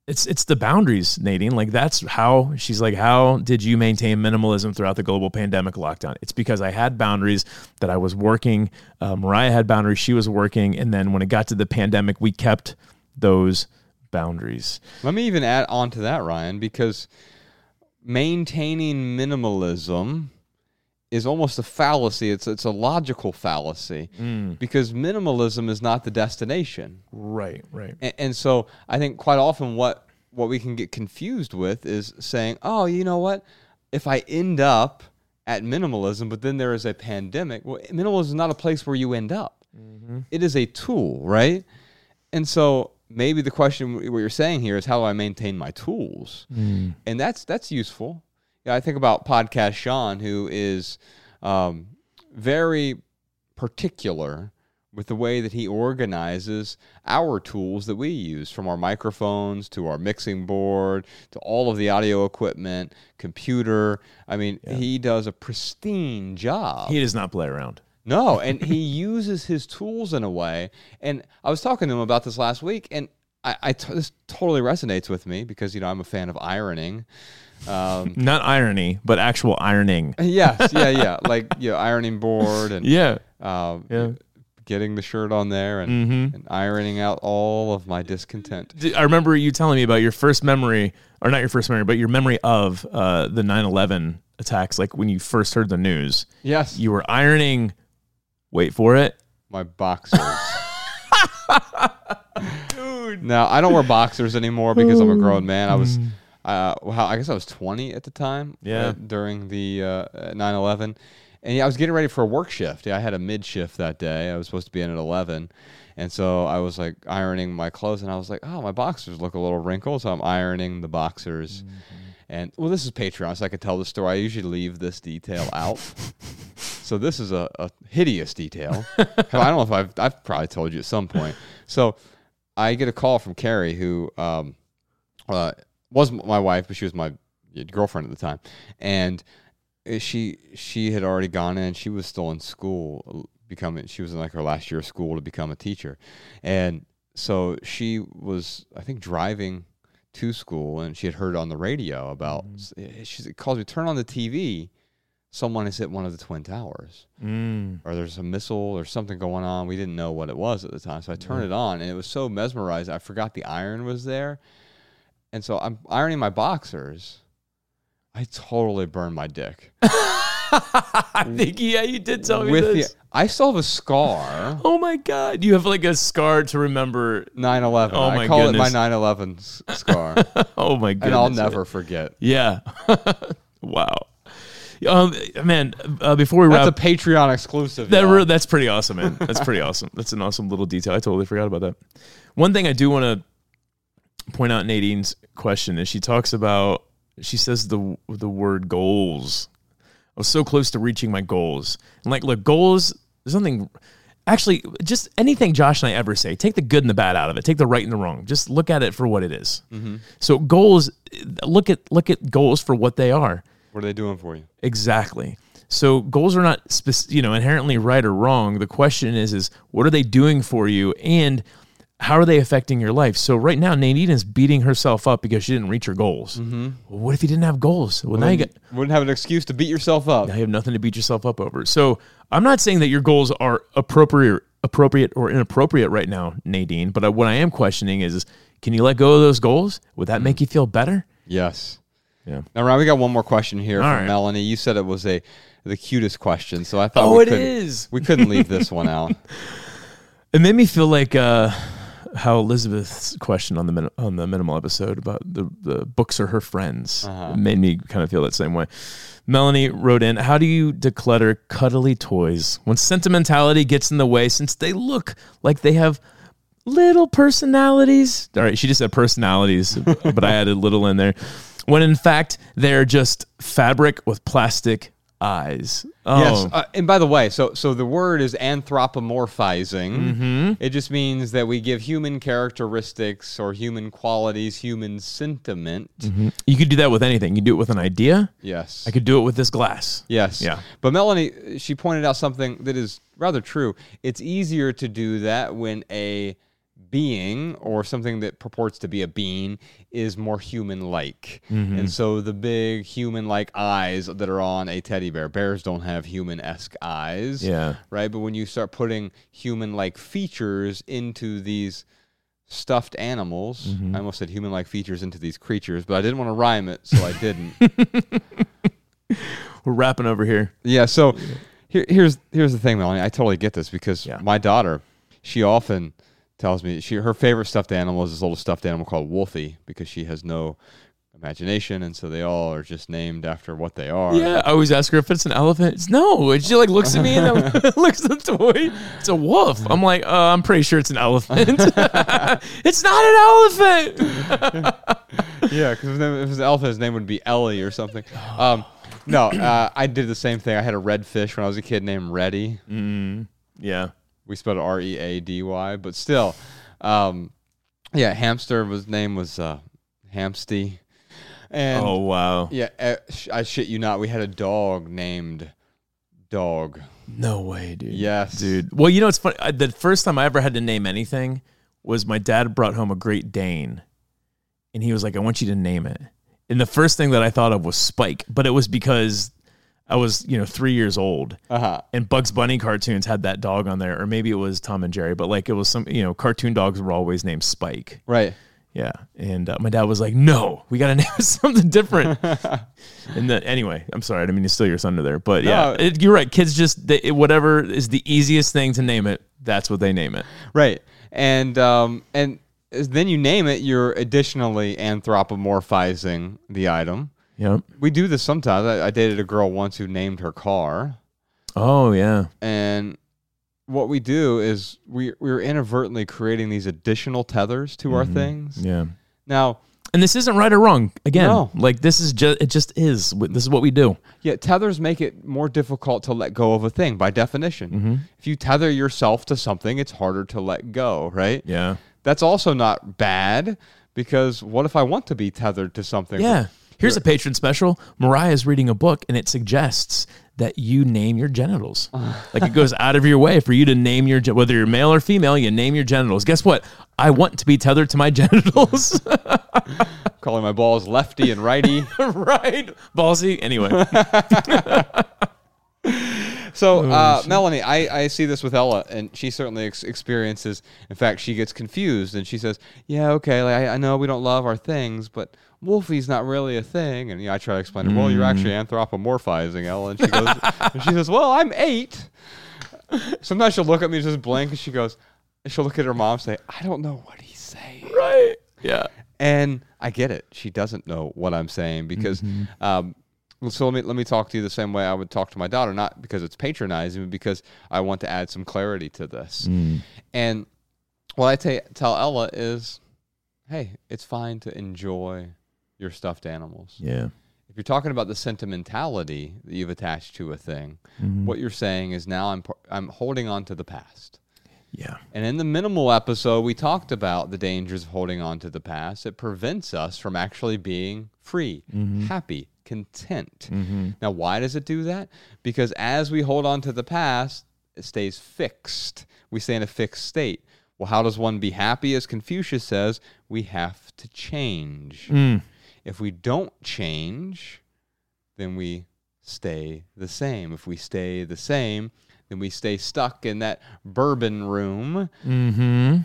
it's it's the boundaries nadine. Like that's how she's like how did you maintain minimalism throughout the global pandemic lockdown? It's because i had boundaries that i was working uh, mariah had boundaries she was working and then when it got to the pandemic we kept those boundaries. Let me even add on to that, Ryan, because maintaining minimalism is almost a fallacy. It's it's a logical fallacy hmm. because minimalism is not the destination. right right And, and so I think quite often what what we can get confused with is saying, "Oh, you know what? If I end up at minimalism, but then there is a pandemic, well, minimalism is not a place where you end up. Mm-hmm. It is a tool, right? And so maybe the question what you're saying here is how do I maintain my tools? Hmm. And that's that's useful. Yeah, I think about podcast Shawn, who is um, very particular with the way that he organizes our tools that we use, from our microphones to our mixing board to all of the audio equipment, computer. I mean, he does a pristine job. he does not play around No, and he uses his tools in a way. And I was talking to him about this last week, and I, I t- this totally resonates with me because you know I'm a fan of ironing. Um, Not irony, but actual ironing. yes, yeah, yeah, like you know, ironing board and Yeah. um, Yeah. getting the shirt on there and, Mhm. and ironing out all of my discontent. I remember you telling me about your first memory, or not your first memory, but your memory of uh, the 9 11 attacks. Like when you first heard the news, Yes, you were ironing, wait for it. my boxers. Dude. Now I don't wear boxers anymore because I'm a grown man. I was, uh, well, I guess I was 20 at the time. Yeah. uh, during the uh, 9/11, and yeah, I was getting ready for a work shift. Yeah, I had a mid shift that day. I was supposed to be in at 11, and so I was like ironing my clothes, and I was like, oh, my boxers look a little wrinkled, so I'm ironing the boxers. And well, this is Patreon, so I could tell the story. I usually leave this detail out. So this is a, a hideous detail. I don't know if I've I've probably told you at some point. So I get a call from Carrie, who um, uh, was my wife, but she was my girlfriend at the time, and uh, she she had already gone in. She was still in school, becoming. She was in like her last year of school to become a teacher, and so she was, I think, driving to school, and she had heard on the radio about. She calls me, turn on the TV. Someone has hit one of the twin towers Mm. or there's a missile or something going on. We didn't know what it was at the time. So I turned it on and it was so mesmerized. I forgot the iron was there. And so I'm ironing my boxers. I totally burned my dick. I think, yeah, you did tell me With this. the I still have a scar. Oh my God. You have like a scar to remember. 9/11. Oh my I call goodness. it my 9/11 scar. Oh my god, and I'll never forget. Yeah. wow. Um, man, uh, before we That's wrap, a Patreon exclusive. that re- that's pretty awesome, man. That's pretty awesome. That's an awesome little detail. I totally forgot about that. One thing I do want to point out Nadine's question is she talks about she says the the word goals. I was so close to reaching my goals. And like, look, goals. There's something. Actually, just anything Josh and I ever say, take the good and the bad out of it. Take the right and the wrong. Just look at it for what it is. Mm-hmm. So goals, look at look at goals for what they are. what are they doing for you? Exactly. So goals are not you know inherently right or wrong. The question is is what are they doing for you and how are they affecting your life? So right now Nadine is beating herself up because she didn't reach her goals. Mm-hmm. Well, what if you didn't have goals? Well, now you got Wouldn't have an excuse to beat yourself up. now you have nothing to beat yourself up over. So I'm not saying that your goals are appropriate, appropriate or inappropriate right now, Nadine. But what I am questioning is, is can you let go of those goals? Would that make you feel better? Yes. Yeah. Now, Ryan, we got one more question here All from right. Melanie. You said it was a the cutest question, so I thought Oh, we it couldn't, is. we couldn't leave this one out. It made me feel like uh, how Elizabeth's question on the min- on the minimal episode about the the books are her friends. Uh-huh. Made me kind of feel that same way. Melanie wrote in, "How do you declutter cuddly toys when sentimentality gets in the way? Since they look like they have." Little personalities. All right, she just said personalities, but I added little in there. When in fact, they're just fabric with plastic eyes. Oh, Yes. Uh, and by the way, so so the word is anthropomorphizing. Mm-hmm. It just means that we give human characteristics or human qualities, human sentiment. you could do that with anything. You do it with an idea. Yes. I could do it with this glass. Yes. Yeah. But Melanie, she pointed out something that is rather true. It's easier to do that when a being or something that purports to be a being is more human like. Mm-hmm. And so the big human like eyes that are on a teddy bear, bears don't have human esque eyes. Yeah. Right. But when you start putting human like features into these stuffed animals, Mm-hmm. I almost said human like features into these creatures, but I didn't want to rhyme it, so I didn't. We're wrapping over here. Yeah. So here, here's here's the thing, Melanie. I totally get this because Yeah. my daughter, she often tells me she her favorite stuffed animal is this little stuffed animal called Wolfie because she has no imagination, and so they all are just named after what they are. Yeah, I always ask her if it's an elephant. It's no. And she like looks at me and looks at the toy. It's a wolf. I'm like, uh, I'm pretty sure it's an elephant. it's not an elephant. yeah. Because if it was an elephant, his name would be Ellie or something. Um, no, uh, I did the same thing. I had a red fish when I was a kid named Reddy. Yeah. We spelled R E A D Y, but still, um, yeah. Hamster was name was uh, Hamsty, and Oh wow. Yeah, uh, sh- I shit you not. We had a dog named dog. No way, dude. Yes. dude. Well, you know it's funny. I- The first time I ever had to name anything was my dad brought home a Great Dane, and he was like, "I want you to name it." And the first thing that I thought of was Spike, but it was because I was, you know, three years old, Uh huh. and Bugs Bunny cartoons had that dog on there, or maybe it was Tom and Jerry, but like it was some, you know, cartoon dogs were always named Spike. Right. Yeah, and uh, my dad was like, "No, we got to name something different." and then, anyway, I'm sorry, I didn't mean to steal your thunder there, but yeah, it, you're right. Kids just they, whatever is the easiest thing to name it, that's what they name it. Right. And um and then you name it, you're additionally anthropomorphizing the item. Yep. We do this sometimes. I, I dated a girl once who named her car, Oh yeah. and what we do is we we're inadvertently creating these additional tethers to our things. Yeah. Now, And this isn't right or wrong. Again, No. like this is just it just is. This is what we do. yeah, tethers make it more difficult to let go of a thing by definition. Mm-hmm. If you tether yourself to something, it's harder to let go, right? Yeah. That's also not bad because what if I want to be tethered to something? Yeah. Here's a patron special. Mariah is reading a book and it suggests that you name your genitals. like it goes out of your way for you to name your, whether you're male or female, you name your genitals. Guess what? I want to be tethered to my genitals. Calling my balls lefty and righty. right? Ballsy. Anyway. So, uh, Melanie, I, I see this with Ella, and she certainly ex- experiences. In fact, she gets confused, and she says, "Yeah, okay, like, I, I know we don't love our things, but Wolfie's not really a thing." And you know, I try to explain to her, "Well, you're actually mm. anthropomorphizing, Ella." And she goes, and she says, "Well, I'm eight. Sometimes she'll look at me just blank and she goes, and she'll look at her mom and say, "I don't know what he's saying." right. Yeah. And I get it. She doesn't know what I'm saying because. Mm-hmm. Um, so let me let me talk to you the same way I would talk to my daughter, not because it's patronizing, but because I want to add some clarity to this. Mm. And what I tell Ella is, hey, it's fine to enjoy your stuffed animals. Yeah. If you're talking about the sentimentality that you've attached to a thing, mm-hmm. what you're saying is now I'm I'm holding on to the past. Yeah. And in the minimal episode, we talked about the dangers of holding on to the past. It prevents us from actually being free, mm-hmm. happy, content. Mm-hmm. Now, why does it do that? Because as we hold on to the past, it stays fixed. We stay in a fixed state. Well, how does one be happy? As Confucius says, we have to change. Mm. If we don't change, then we stay the same. If we stay the same, then we stay stuck in that bourbon room Mm-hmm.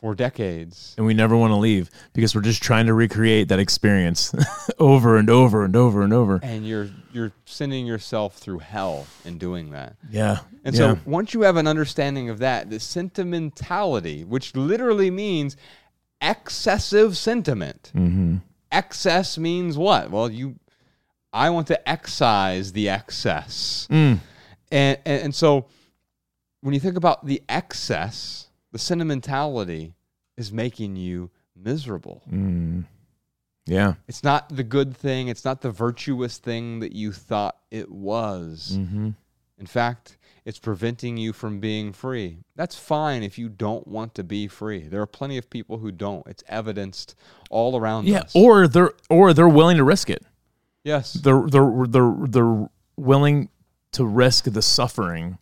for decades. And we never want to leave because we're just trying to recreate that experience over and over and over and over. And you're you're sending yourself through hell in doing that. Yeah. And yeah. so once you have an understanding of that, the sentimentality, which literally means excessive sentiment. Mm-hmm. Excess means what? Well, you I want to excise the excess. Mm. And, and and so when you think about the excess, the sentimentality is making you miserable. Mm. Yeah. It's not the good thing, it's not the virtuous thing that you thought it was. Mm-hmm. In fact, it's preventing you from being free. That's fine if you don't want to be free. There are plenty of people who don't. It's evidenced all around Yeah. us. Or they're or they're willing to risk it. yes. They're they're they're they're willing to risk the suffering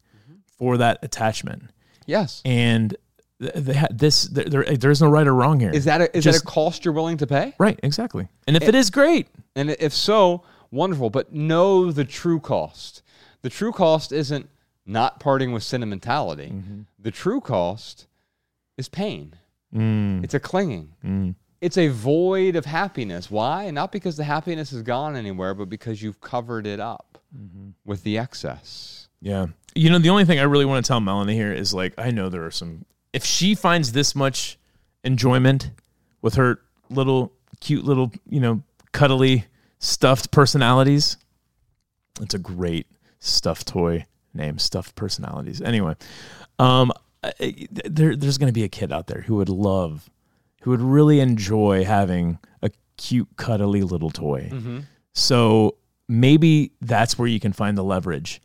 for that attachment. Yes. And they ha- this there, there there's no right or wrong here. Is that a, is Just- that a cost you're willing to pay? right? Exactly. And if it is great, And if so, wonderful. But know the true cost. The true cost isn't not parting with sentimentality. Mm-hmm. The true cost is pain. Mm. It's a clinging. It's a void of happiness. Why? Not because the happiness has gone anywhere, but because you've covered it up Mm-hmm. with the excess. Yeah. You know, the only thing I really want to tell Melanie here is like, I know there are some, if she finds this much enjoyment with her little, cute little, you know, cuddly, stuffed personalities, it's a great stuffed toy name, stuffed personalities. Anyway, um, there, there's going to be a kid out there who would love, who would really enjoy having a cute, cuddly little toy. So maybe that's where you can find the leverage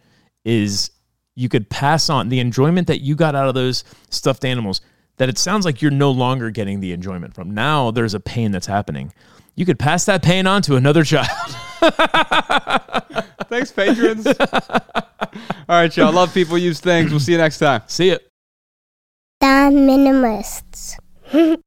is you could pass on the enjoyment that you got out of those stuffed animals that it sounds like you're no longer getting the enjoyment from. Now there's a pain that's happening. You could pass that pain on to another child. Thanks, patrons. All right, y'all. Love people use things. We'll see you next time. See it. The minimalists.